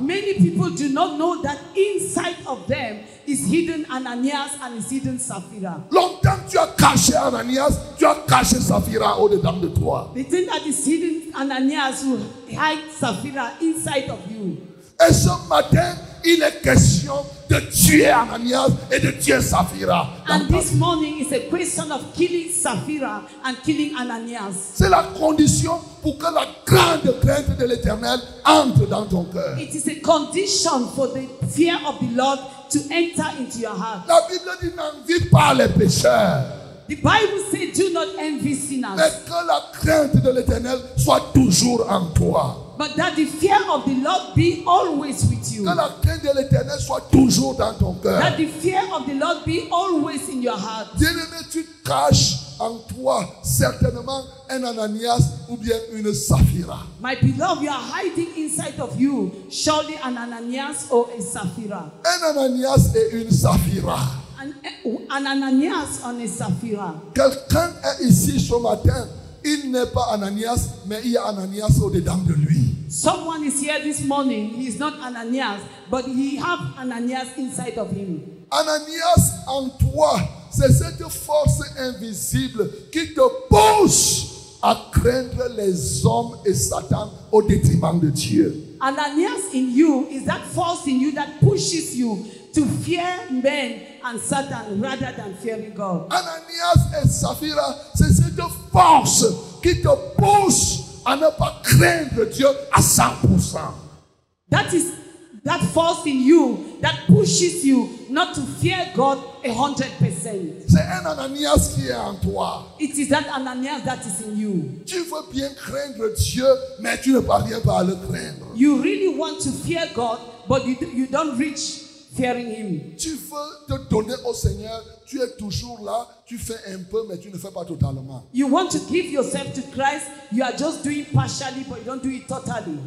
Many people do not know that inside of them is hidden Ananias and is hidden Sapphira. Longtemps tu as caché Ananias, tu as caché Saphira au-dedans de toi. The thing that is hidden Ananias will hide Sapphira inside of you. Et ce matin, il est question de tuer Ananias et de tuer Saphira. And this morning is a question of killing Sapphira and killing Ananias. C'est la condition pour que la grande crainte de l'éternel entre dans ton cœur. It is a condition for the fear of the Lord to enter into your heart. La Bible dit n'envie pas les pécheurs, The Bible says, Do not envy sinners, mais que la crainte de l'éternel soit toujours en toi. But that the fear of the Lord be always with you. Que la crainte de l'éternel soit toujours dans ton cœur. That the fear of the Lord be always in your heart. Bien-aimé, tu caches en toi certainement un Ananias ou bien une Saphira. My beloved, you are hiding inside of you surely an Ananias or a Sapphira. Un Ananias et une Saphira. An, an Ananias and a Sapphira. Quelqu'un est ici ce matin. Il n'est pas Ananias, mais il y a Ananias au-dedans de lui. Someone is here this morning. He is not Ananias, but he have Ananias inside of him. Ananias en toi, c'est cette force invisible qui te pousse à craindre les hommes et Satan au détriment de Dieu. Ananias in you is that force in you that pushes you to fear men and Satan rather than fearing God. Ananias et Saphira, c'est cette force qui te pousse à ne pas craindre Dieu à 100%. That is that force in you that pushes you not to fear God a hundred percent. C'est un Ananias qui est en toi. It is that Ananias that is in you. Tu veux bien craindre Dieu, mais tu ne parviens pas à le craindre. You really want to fear God, but you, you don't reach fearing Him. Tu veux te donner au Seigneur, tu es toujours là, tu fais un peu, mais tu ne fais pas totalement. You want to give yourself to Christ, you are just doing partially, but you don't do it totally.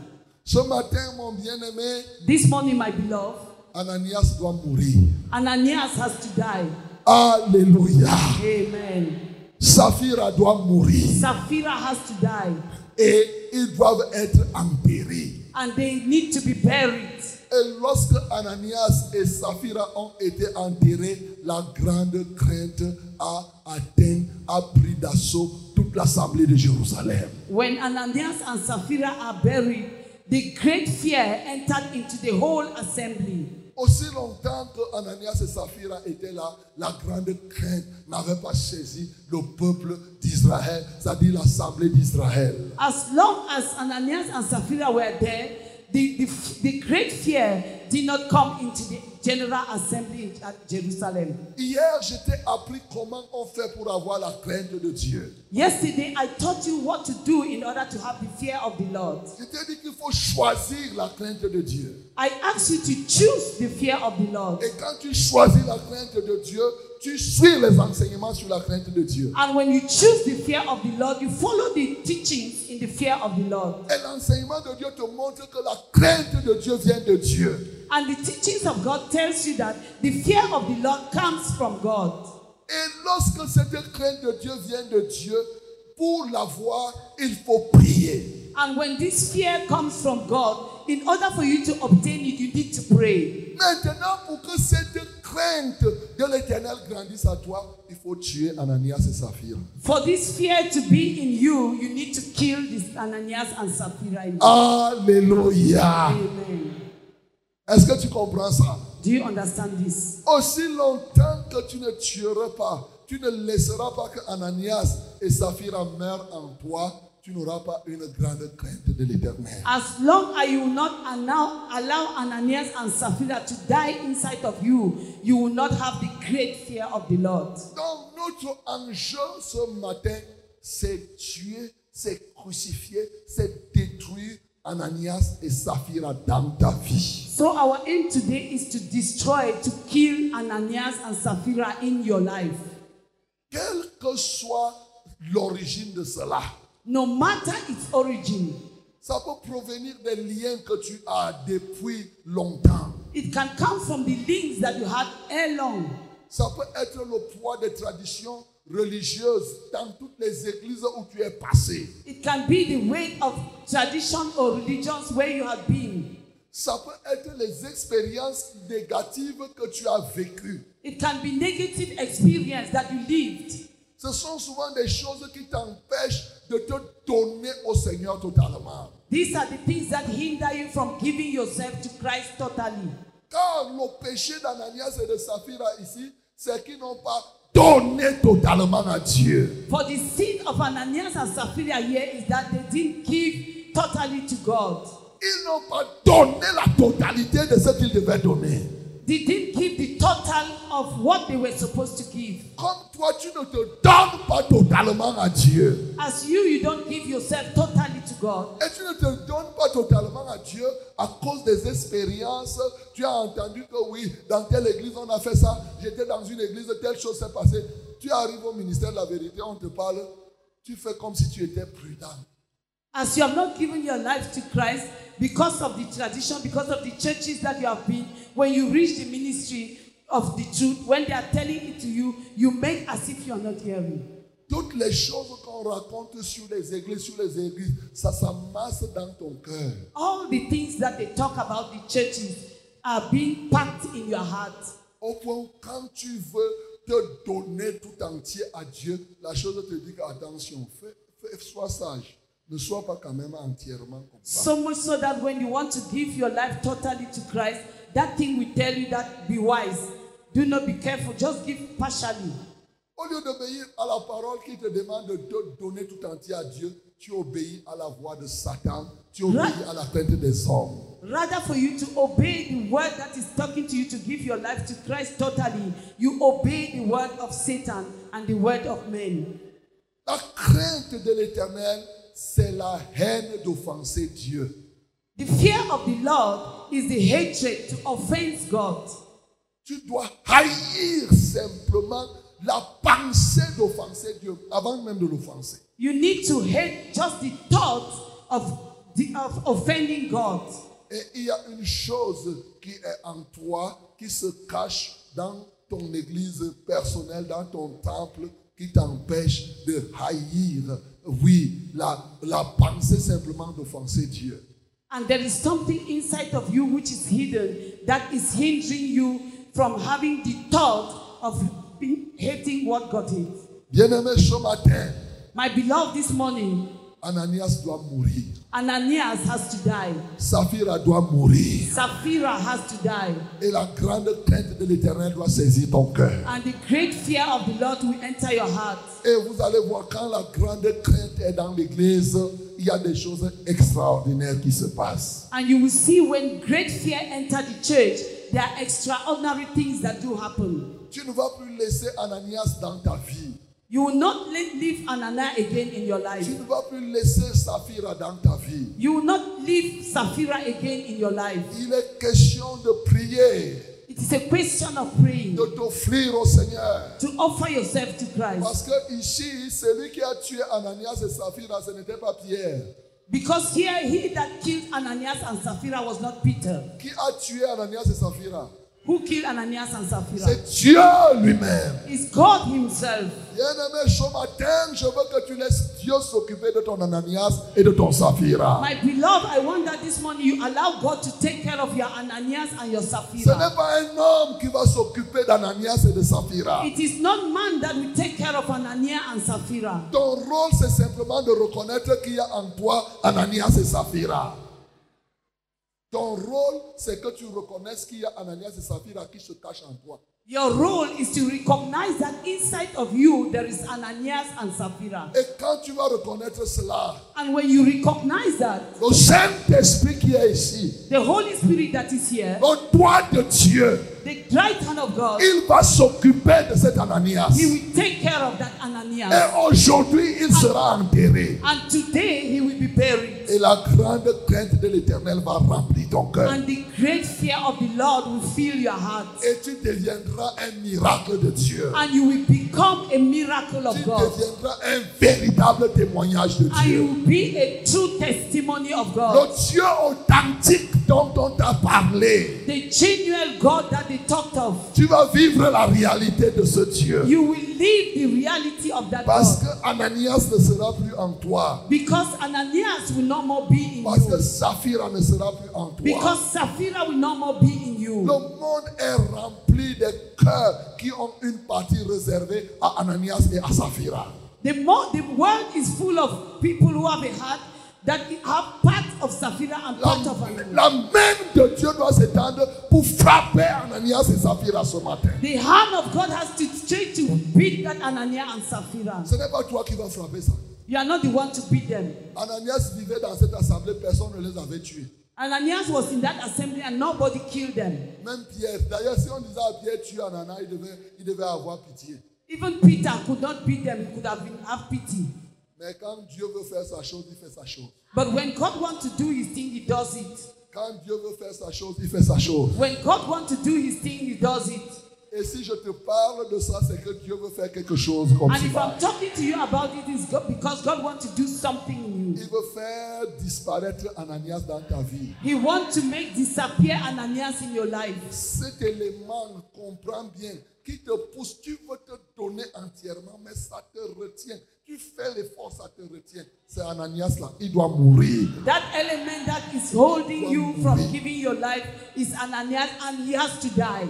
Ce matin, mon bien-aimé, This morning, my beloved, Ananias doit mourir. Ananias has to die. Alléluia. Amen. Saphira doit mourir. Sapphira has to die. Et ils doivent être enterrés. And they need to be buried. Et lorsque Ananias et Saphira ont été enterrés, la grande crainte a atteint, a pris d'assaut toute l'assemblée de Jérusalem. When Ananias and Sapphira are buried, the great fear entered into the whole assembly. Aussi longtemps que Ananias et Saphira étaient là, la grande crainte n'avait pas saisi le peuple d'Israël, c'est-à-dire l'assemblée d'Israël. As long as Ananias and Sapphira were there, the, the, the great fear did not come into the general assembly at Jerusalem. Hier, je t'ai appris comment on fait pour avoir la crainte de Dieu. Yesterday, I taught you what to do in order to have the fear of the Lord. Je t'ai dit qu'il faut choisir la crainte de Dieu. I asked you to choose the fear of the Lord. Et quand tu choisis la crainte de Dieu, tu suis les enseignements sur la crainte de Dieu. And when you choose the fear of the Lord, you follow the teachings in the fear of the Lord. Et l'enseignement de Dieu te montre que la crainte de Dieu vient de Dieu. And the teachings of God tells you that the fear of the Lord comes from God. Et lorsque cette crainte de Dieu vient de Dieu, pour l'avoir, il faut prier. And when this fear comes from God, in order for you to obtain it, you need to pray. Maintenant, pour que cette crainte de l'éternel grandisse à toi, il faut tuer Ananias et Saphir. For this fear to be in you, you need to kill this Ananias and Sapphira. in you. Alléluia. Amen. Est-ce que tu comprends ça? Do you understand this? Aussi longtemps que tu ne tueras pas, tu ne laisseras pas que Ananias et Saphira meurent en toi, tu n'auras pas une grande crainte de l'éternel. As long as you will not allow, allow Ananias and Sapphira to die inside of you, you will not have the great fear of the Lord. Donc notre enjeu ce matin, c'est tuer, c'est crucifier, c'est détruire Ananias et Saphira dans ta vie. So our aim today is to destroy, to kill Ananias and Sapphira in your life. Quelle que soit l'origine de cela, No matter its origin, ça peut provenir des liens que tu as depuis longtemps. it can come from the links that you had long. Ça peut être le poids des traditions religieuses dans toutes les églises où tu es passé. It can be the weight of tradition or religions where you have been. Ça peut être les expériences négatives que tu as vécues. It can be negative experience that you lived. Ce sont souvent des choses qui t'empêchent de te donner au Seigneur totalement. These are the things that hinder you from giving yourself to Christ totally. Car le péché d'Ananias et de Saphira ici, c'est qu'ils n'ont pas donné totalement à Dieu. For the sin of Ananias and Sapphira here is that they didn't give totally to God. Ils n'ont pas donné la totalité de ce qu'ils devaient donner. They didn't give the total of what they were supposed to give. Comme toi, tu ne te donnes pas totalement à Dieu. As you, you don't give yourself totally to God. Et tu ne te donnes pas totalement à Dieu à cause des expériences. Tu as entendu que oui, dans telle église on a fait ça. J'étais dans une église, telle chose s'est passée. Tu arrives au ministère de la vérité, on te parle. Tu fais comme si tu étais prudent. As you have not given your life to Christ because of the tradition, because of the churches that you have been, when you reach the ministry of the truth, when they are telling it to you, you make as if you are not hearing. Toutes les choses qu'on raconte sur les églises, sur les églises, ça s'amasse dans ton cœur. All the things that they talk about the churches are being packed in your heart. Au point quand tu veux te donner tout entier à Dieu, la chose te dit attention, fais, fais- sois sage. Ne sois pas quand même entièrement comme ça. So much so that when you want to give your life totally to Christ, that thing will tell you that be wise. Do not be careful, just give partially. Au lieu d'obéir à la parole qui te demande de te donner tout entier à Dieu, tu obéis à la voix de Satan, tu obéis à la crainte des hommes. Rather, for you to obey the word that is talking to you to give your life to Christ totally, you obey the word of Satan and the word of men. La crainte de l'éternel, c'est la haine d'offenser Dieu. The fear of the Lord is the hatred to offense God. Tu dois haïr simplement la pensée d'offenser Dieu avant même de l'offenser. You need to hate just the thought of, the, of offending God. Et il y a une chose qui est en toi, qui se cache dans ton église personnelle, dans ton temple, qui t'empêche de haïr, oui, la, la pensée simplement d'offenser Dieu. And there is something inside of you which is hidden that is hindering you from having the thought of hating what God is. Bien-aimé, ce matin, My beloved, this morning, Ananias doit mourir. Ananias has to die. Saphira doit mourir. Sapphira has to die. Et la grande crainte de l'éternel doit saisir ton cœur. And the great fear of the Lord will enter your heart. Et vous allez voir, quand la grande crainte est dans l'église, il y a des choses extraordinaires qui se passent. And you will see when great fear enter the church, there are extraordinary things that do happen. Tu ne vas plus laisser Ananias dans ta vie. You will not le- leave Ananias again in your life. Tu ne vas plus laisser Saphira dans ta vie. You will not leave Saphira again in your life. Il est question de prier, It is a question of praying, de t'offrir au Seigneur. to offer yourself to Christ. Parce que ici, celui qui a tué Ananias et Saphira, ce n'était pas Pierre. Because here, he that killed Ananias and Sapphira was not Peter. Qui a tué Ananias et Saphira Who killed Ananias and Sapphira? C'est Dieu lui-même. It's God Himself. Bien-aimé, ce matin, je veux que tu laisses Dieu s'occuper de ton Ananias et de ton Saphira. My beloved, I want that this morning you allow God to take care of your Ananias and your Ce Sapphira. n'est pas un homme qui va s'occuper d'Ananias et de Saphira. It is not man that will take care of Ananias and Sapphira. Ton rôle, c'est simplement de reconnaître qu'il y a en toi Ananias et Saphira. Ton rôle, c'est que tu reconnaisses qu'il y a Ananias et Saphira qui se cachent en toi. Your role is to recognize that inside of you there is Ananias and Sapphira. Et quand tu vas reconnaître cela, And when you recognize that, le Saint-Esprit qui est ici, the Holy Spirit that is here, le doigt de Dieu, the right hand of God, il va s'occuper de cet Ananias. He will take care of that Ananias. Et aujourd'hui, il sera enterré. And today he will be buried. Et la grande crainte de l'éternel va remplir ton cœur. And the great fear of the Lord will fill your heart. Et tu deviendras un miracle de Dieu. And you will become a miracle Tu of God. deviendras un véritable témoignage de And you Dieu. will be a true testimony of God. Le Dieu authentique dont on t'a parlé. The genuine God that they talked of. Tu vas vivre la réalité de ce Dieu. You will live the reality of that Parce God. que Ananias ne sera plus en toi. Because Ananias will no more be in Parce que you. Saphira ne sera plus en toi. Because Sapphira will no more be in Le you. monde est rempli de cœurs qui ont une partie réservée à Ananias et à Saphira. The, more, the world is full of people who have a heart that have part of Sapphira and La, part of Ananias. la main de Dieu doit s'étendre pour frapper Ananias et Saphira ce matin. The hand of God has to straight to beat that Ananias and Sapphira. Ce n'est pas toi qui vas frapper ça. You are not the one to beat them. Ananias vivait dans cette assemblée, personne ne les avait tués. Ananias was in that assembly and nobody killed them. Même Pierre. D'ailleurs, si on disait à Pierre, tue Ananias, il devait, il devait avoir pitié. Even Peter could not beat them, he could have been have pity. Mais quand Dieu veut faire sa chose, il fait sa chose. But when God wants to do his thing, he does it. Quand Dieu veut faire sa chose, il fait sa chose. When God wants to do his thing, he does it. Et si je te parle de ça, c'est que Dieu veut faire quelque chose comme And if ça. I'm talking to you about it, it's God, because God wants to do something in you. Il veut faire disparaître Ananias dans ta vie. He wants to make disappear Ananias in your life. Cet élément, comprends bien, qui te pousse, tu veux te donner entièrement, mais ça te retient. Tu fais l'effort, ça te retient. C'est Ananias là, il doit mourir. That element that is holding you from giving your life is Ananias, and he has to die.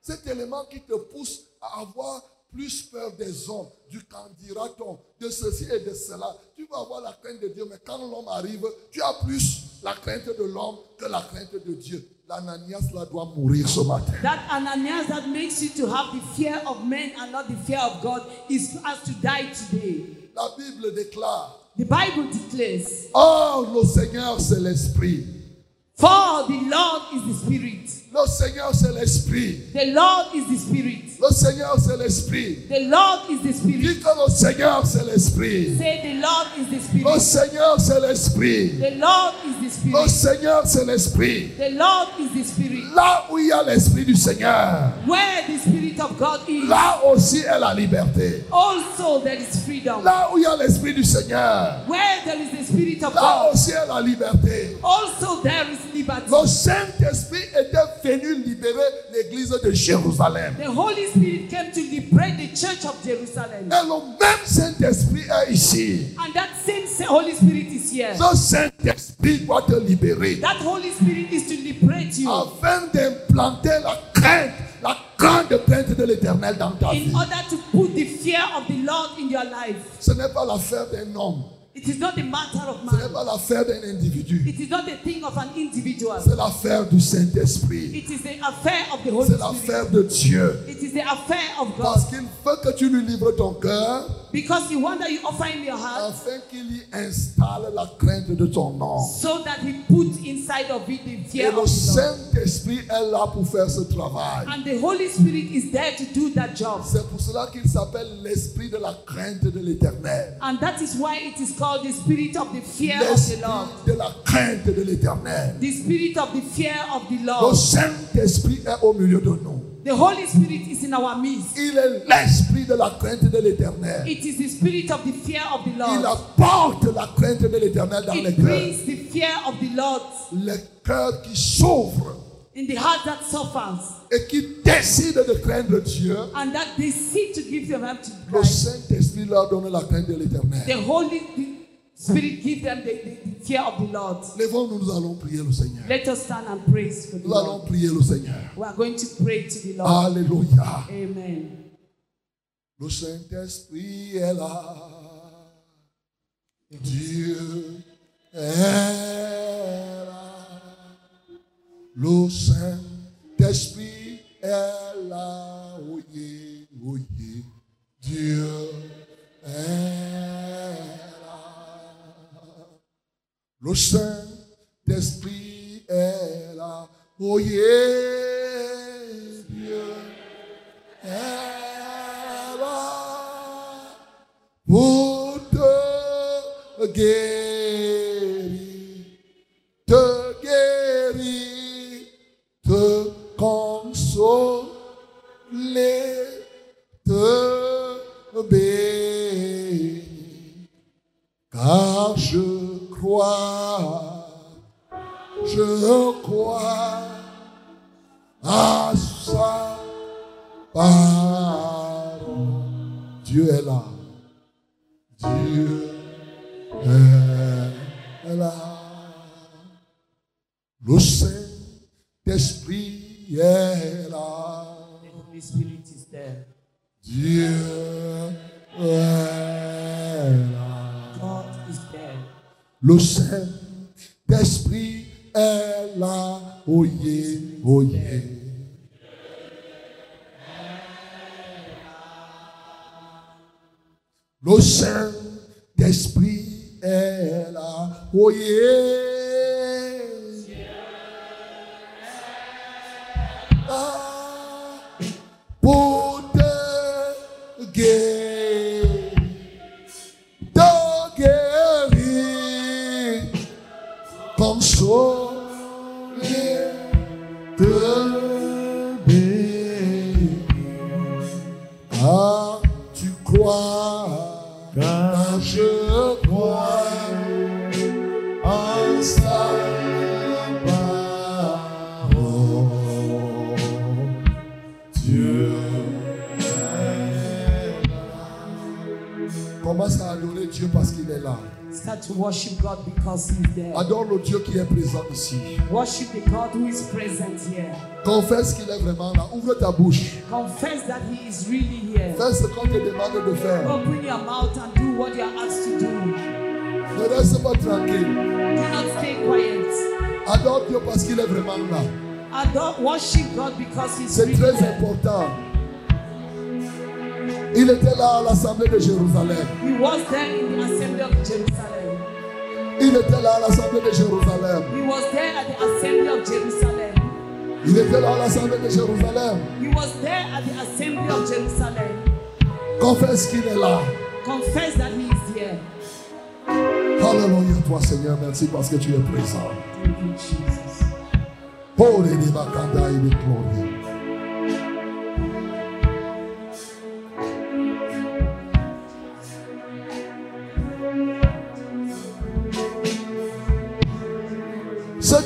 Cet élément qui te pousse à avoir plus peur des hommes, du dira-t-on, de ceci et de cela. Tu vas avoir la crainte de Dieu, mais quand l'homme arrive, tu as plus la crainte de l'homme que la crainte de Dieu. L'Ananias là doit mourir ce matin. That Ananias that makes you to have the fear of men and not the fear of God is has to die today. La Bible déclare, The Bible declares, Or le Seigneur c'est l'Esprit. For the Lord is the Spirit. Le Seigneur c'est l'Esprit. The Lord is the Spirit. Le Seigneur c'est l'Esprit. The Lord is the Dis Spirit. que le Seigneur c'est l'Esprit. Say, The Lord is the Le Spirit. Seigneur c'est l'Esprit. The Lord is the Le Spirit. Seigneur c'est l'Esprit. The Lord is the Spirit. Là où il y a l'Esprit du Seigneur, Where the Spirit of God is, là aussi est la liberté. also there is freedom. Là où il y a l'Esprit du Seigneur, Where there is the Spirit of là God, aussi est la liberté. also there is liberty. Le Saint-Esprit était venu libérer l'église de Jérusalem. The Holy Spirit came to liberate the church of Jerusalem. Et le même Saint-Esprit est ici. And that same sa- Holy Spirit is here. Ce Saint-Esprit doit te libérer That Holy Spirit is to liberate you afin d'implanter la crainte, la grande crainte de l'éternel dans ta vie. in order to put the fear of the Lord in your life. Ce n'est pas l'affaire d'un homme, It is not a matter of ce n'est pas l'affaire d'un individu, It is not a thing of an individual. c'est l'affaire du Saint-Esprit. It is the affair of the Holy C'est l'affaire de Dieu. It is the affair of God. Parce qu'il veut que tu lui livres ton cœur Because the one that you offer him your heart afin qu'il y installe la crainte de ton nom. so that he put inside of it the Et fear le of the Lord. Saint-Esprit est là pour faire ce travail. And the Holy Spirit is there to do that job. C'est pour cela qu'il s'appelle l'esprit de la crainte de l'éternel. And that is why it is called the spirit of the fear of the Lord. de la crainte de l'éternel. The spirit of the fear of the Le Lord. Saint-Esprit est au milieu de nous. The Holy Spirit is in our midst. Il est l'esprit de la crainte de l'éternel. It is the spirit of the fear of the Lord. Il apporte la crainte de l'éternel dans les It brings the fear of the Lord Les cœurs qui s'ouvrent in the heart that suffers et qui décident de craindre Dieu. and that they seek to give them up to Le Christ. Saint-Esprit leur donne la crainte de l'éternel. The Holy the Spirit give them the, the, the fear of the Lord. Lèvons-nous, nous allons prier le Seigneur. Let us stand and praise for the Nous allons Lord. prier le Seigneur. We are going to pray to the Lord. Alléluia. Amen. Le Saint-Esprit est là. Dieu est là. Le Saint-Esprit est là. Oyez, oyez. Dieu est Le Saint-Esprit est là. Oyez, Dieu est là pour te guérir, je crois à parole. Dieu est là. Dieu est là. Le Saint-Esprit est là. Dieu Le Saint-Esprit est là. Oyez, oyez. Le Saint-Esprit est là. Oyez. Ah, Pour te guérir, consoler, te le Dieu qui est présent ici. Worship the God who is present here. Confesse qu'il est vraiment là. Ouvre ta bouche. Confess that He is really here. Fais ce qu'on te demande de faire. Open your mouth and do what you are asked to do. Ne reste pas tranquille. Do not stay quiet. Adore Dieu parce qu'il est vraiment là. Adore, worship God because He's C'est really très there. important. Il était là à l'Assemblée de Jérusalem. He was there in the assembly of Jerusalem. Il était là à l'Assemblée de Jérusalem. He was there at the assembly of Jerusalem. Il était là à l'Assemblée de Jérusalem. He was there at the assembly of Jerusalem. Confesse qu'il est là. Confess that He is here. Alléluia, toi Seigneur, merci parce que tu es présent. Thank you, Jesus. Bakanda et les glories.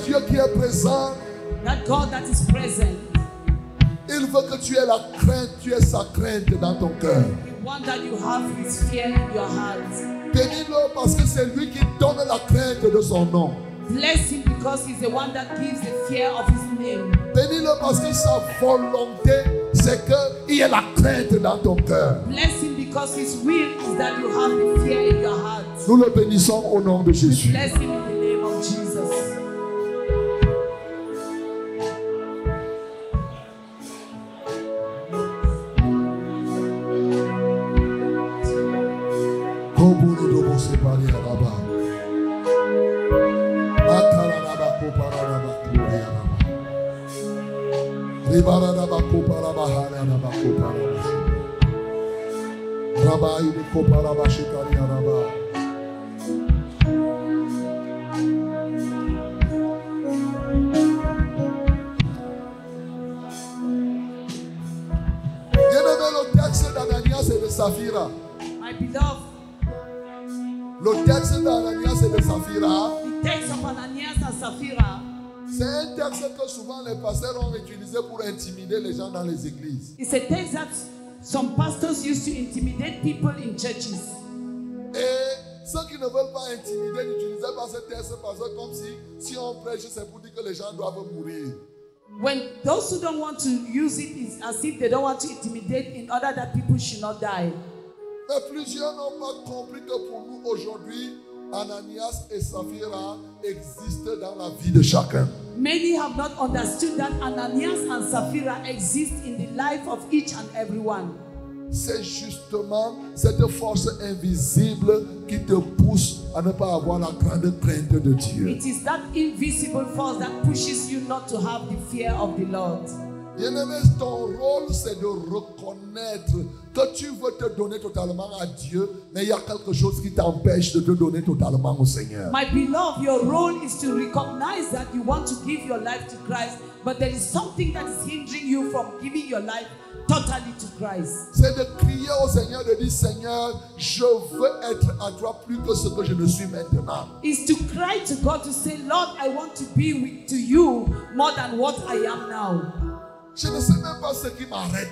Dieu qui est présent, That God that is present, il veut que tu aies la crainte, tu aies sa crainte dans ton cœur. the one that you have His fear in your heart. Bénis-le parce que c'est lui qui donne la crainte de son nom. Bless Him because He's the one that gives the fear of His name. Bénis-le parce que sa volonté, c'est qu'il y ait la crainte dans ton cœur. Bless Him because His will is that you have the fear in your heart. Nous le bénissons au nom de Jésus. Bless Him Raba ile kopara bashi kari araba. Le texte d'Ananias et de Saphira. My beloved, Le texte d'Ananias et de Saphira, the text of Ananias and Sapphira c'est un texte que souvent les pasteurs ont utilisé pour intimider les gens dans les églises. is a text that some pastors used to intimidate people in churches. Et ceux qui ne veulent pas intimider n'utilisaient pas ce texte parce que comme si, si on prêche, c'est pour dire que les gens doivent mourir. When those who don't want to use it is as if they don't want to intimidate in order that people should not die. Mais plusieurs n'ont pas compris que pour nous aujourd'hui, Ananias et Saphira existent dans la vie de chacun. Many have not understood that Ananias and Sapphira exist in the life of each and every one. C'est justement cette force invisible qui te pousse à ne pas avoir la grande crainte de Dieu. It is that invisible force that pushes you not to have the fear of the Lord. Bien-aimé, ton rôle, c'est de reconnaître que tu veux te donner totalement à Dieu, mais il y a quelque chose qui t'empêche de te donner totalement au Seigneur. My beloved, your role is to recognize that you want to give your life to Christ, but there is something that is hindering you from giving your life totally to Christ. C'est de crier au Seigneur, de dire Seigneur, je veux être à toi plus que ce que je ne suis maintenant. Is to cry to God to say, Lord, I want to be with, to you more than what I am now. Je ne sais même pas ce qui m'arrête.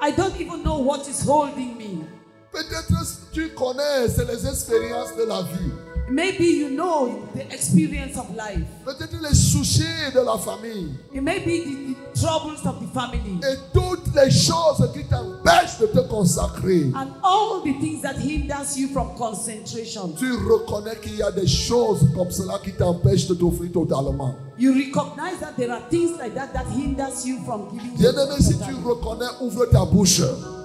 I don't even know what is holding me. Peut-être tu connais, c'est les expériences de la vie. Maybe you know the experience of life. Peut-être les soucis de la famille. It may be the, the troubles of the family Et toutes les choses qui t'empêchent de te consacrer. and all the things that hinders you from concentration. Tu reconnais qu'il y a des choses comme cela qui t'empêchent de t'offrir totalement. You recognize that there are things like that that hinders you from giving. Bien-aimé, si tu reconnais, ouvre ta bouche.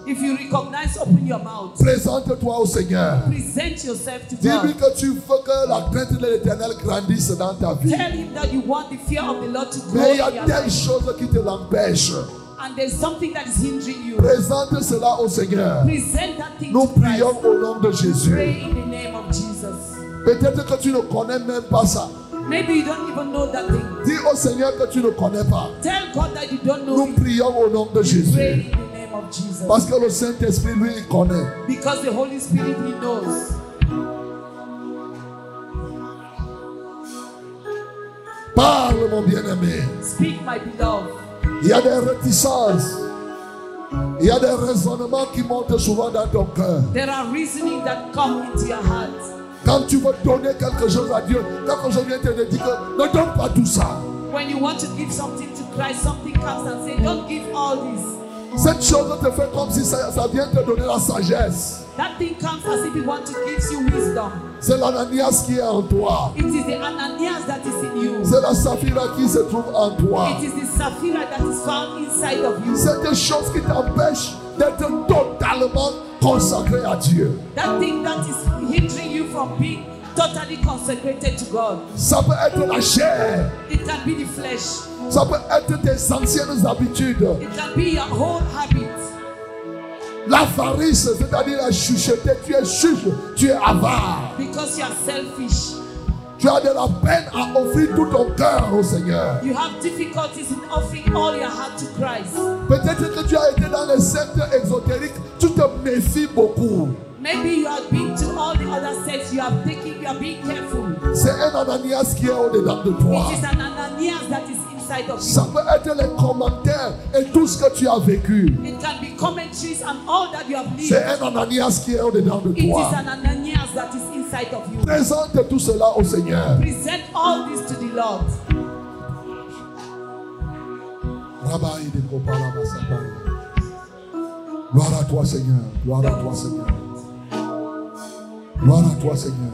If you recognize, open your mouth. Présente-toi au Seigneur. Present yourself to Dis-lui God. que tu veux que la crainte de l'éternel grandisse dans ta vie. Tell him that you want the fear of the Lord to grow Mais il y a telle chose qui te l'empêche. And there's something that is hindering you. Présente cela au Seigneur. Present that thing Nous to Christ. prions au nom de Jésus. Pray in the name of Jesus. Peut-être que tu ne connais même pas ça. Maybe you don't even know that thing. Dis au Seigneur que tu ne connais pas. Tell God that you don't know Nous prions au nom de Pray Jésus. in the name of Jesus. Parce que le Saint-Esprit, lui, il connaît. Because the Holy Spirit, He knows. Parle, mon bien-aimé. Speak, my beloved. Il y a des réticences. Il y a des raisonnements qui montent souvent dans ton cœur. There are reasoning that come into your heart. Quand tu veux donner quelque chose à Dieu, quelque chose vient te dire que ne donne pas tout ça. When you want to give something to Christ, something comes and say, Don't give all this. Cette chose te fait comme si ça, ça vient te donner la sagesse. That thing comes as if it wants to give you wisdom. C'est l'Ananias qui est en toi. It is the Ananias that is in you. C'est la Saphira qui se trouve en toi. It is the Sapphira that is found inside of you. C'est des choses qui t'empêchent d'être totalement consacré à Dieu. That thing that is hindering you from being totally consecrated to God. Ça peut être la chair. It can be the flesh. Ça peut être tes anciennes habitudes. It can be your whole habit. L'avarice, c'est-à-dire la chucheter. Tu es juge, tu es avare. Because you are selfish. Tu as de la peine à offrir tout ton cœur au Seigneur. You have difficulties in offering all your heart to Christ. Peut-être que tu as été dans les sectes exotériques, tu te méfies beaucoup. Maybe you have been to all the other sects. You have taken. You are being careful. C'est un Ananias qui est au-dedans de toi. It is an Ananias that is inside of Ça peut être les commentaires et tout ce que tu as vécu. It can be commentaries and all that you have C'est un Ananias qui est au-dedans de It toi. is an Ananias that is inside of you. Présente tout cela au Seigneur. Present all this to the Lord. Rabbi de Kopala Masapai. Gloire à toi, Seigneur. Gloire à toi, Seigneur. Gloire à toi, Seigneur.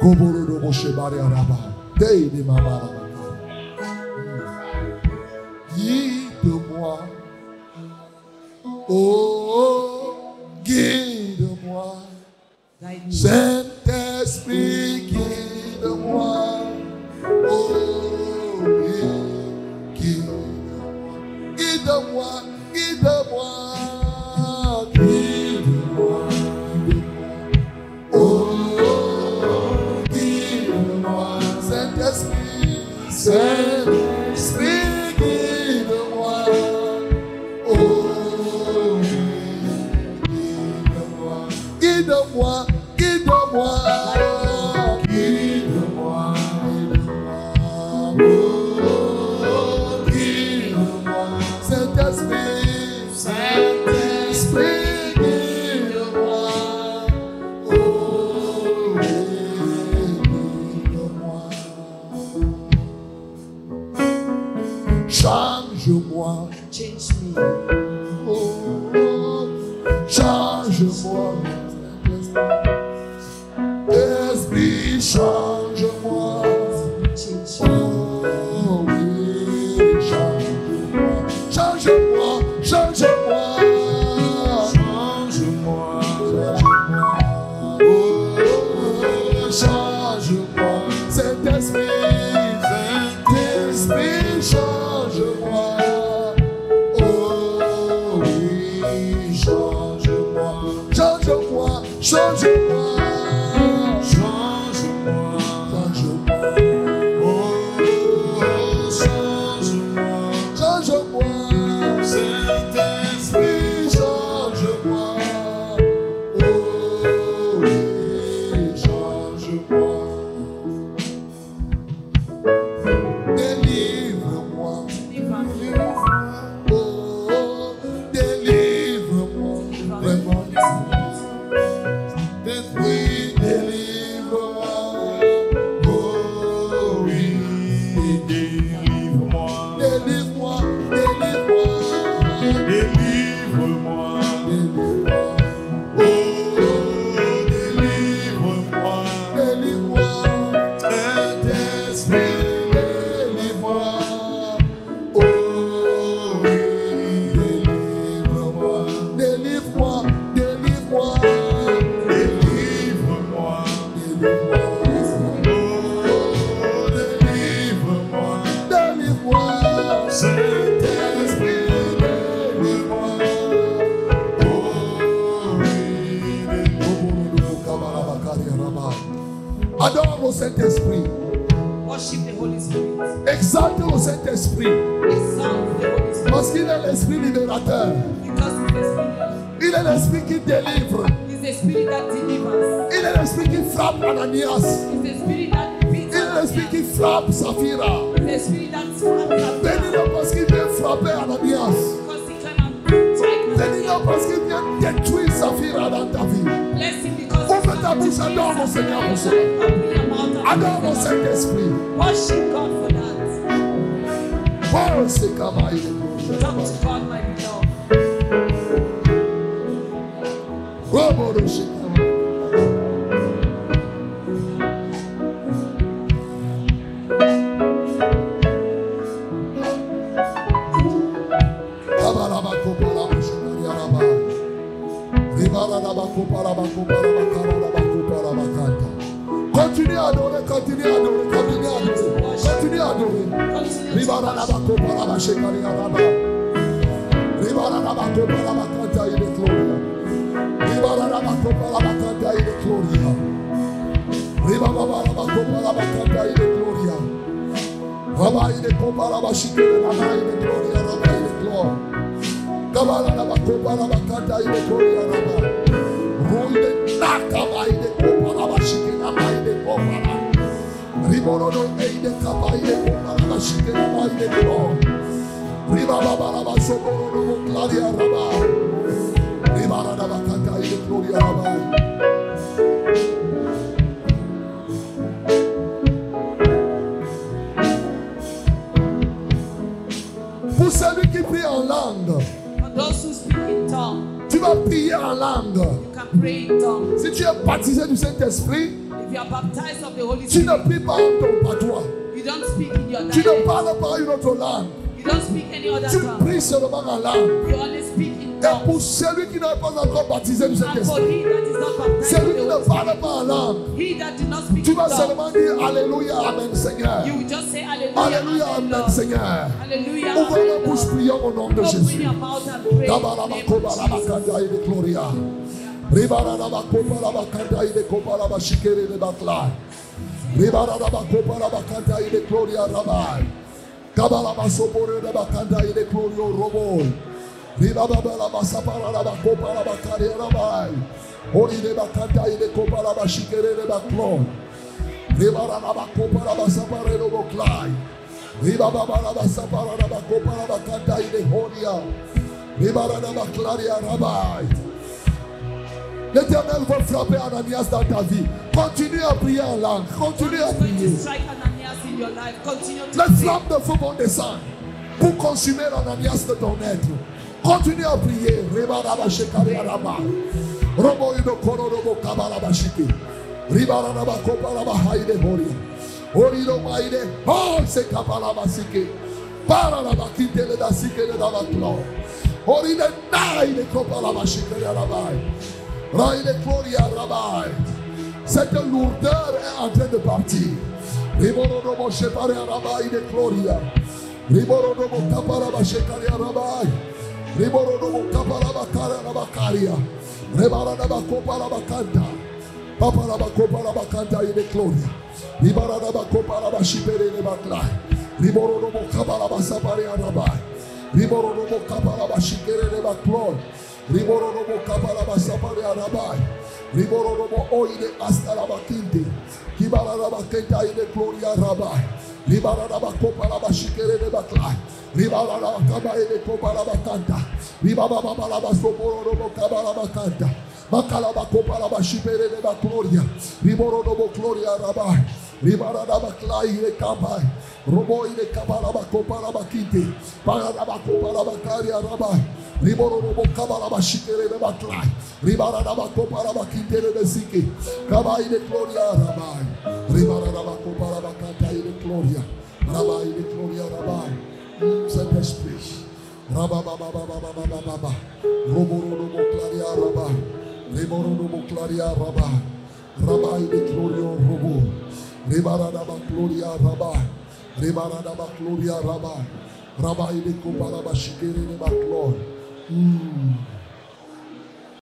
De Bakari. Koboro de Moshebari Araba. Dei de Mamara Bakari. Guide-moi. Oh, guide-moi. Guide me. Saint-Esprit, guide-moi. Oh, oui, guide-moi. Guide-moi, guide-moi. Saint-Esprit, Lord, baptisé du Saint-Esprit. Celui qui ne parle pas en langue, tu vas seulement dire Alléluia, Amen Seigneur. Alléluia, Amen Seigneur. Ouvrez la bouche, prions au nom de Jésus. Ribara la bakopa la bakanda ile kopa la bashikere le batla. Ribara la bakopa la bakanda ile gloria rabai. Kabala basopore le bakanda ile gloria roboi. L'éternel va frapper Ananias dans ta vie. Continue à prier en langue. Continue à prier. to strike Ananias in your life. Continue to Les flammes de feu vont descendre pour consumer l'Ananias de ton être. Continue à prier. Robo e ino koro robo kabala bashiki. Ribara na bakopala bahaide hori. Hori no maide. Oh, se kabala bashiki. Para na bakite le dasike le davatlo. Hori de nai de kopala bashiki le alabai. Rai de kori alabai. Cette lourdeur est en train de partir. Riboro no mo shepare alabai de kloria. Riboro no mo kabala bashiki le alabai. Riboro kabala bashiki le. Riborodu Kapalaba Karanabakaria. Rebaranaba Kopalabakanta. Papalaba Kopalabakanta in the glory. Ribaranaba Kopalaba Shipere Nebakla. Riborodu Kabalaba Sabaria Rabai. Riborodu Kabalaba Shikere Nebaklon. Riborodu Kabalaba Sabaria Rabai. Riborobo oile hasta la bakindi. Kibara la bakenda ile gloria rabai. Ribara la bakopa la bashikere de baklai. Makalaba kopalaba shibere de bakloria, riboro dobo gloria rabai, ribara daba klai de kabai, roboi de kabalaba kopalaba rabai, pagalaba kopalaba karia rabai, riboro dobo kabalaba shibere de baklai, ribara daba rabai, kite de zike, kabai de gloria rabai, ribara daba kopalaba katai de gloria, rabai de gloria rabai. Send us peace. Rabba Baba Baba Baba Baba Roboro Claria Rabba Reboro Rabba Rabba in the glory of Robo Rebaradaba Gloria Rabba Rebaradaba Gloria Rabba Rabba in the Kubaraba Shikiri Baklo. Mmm.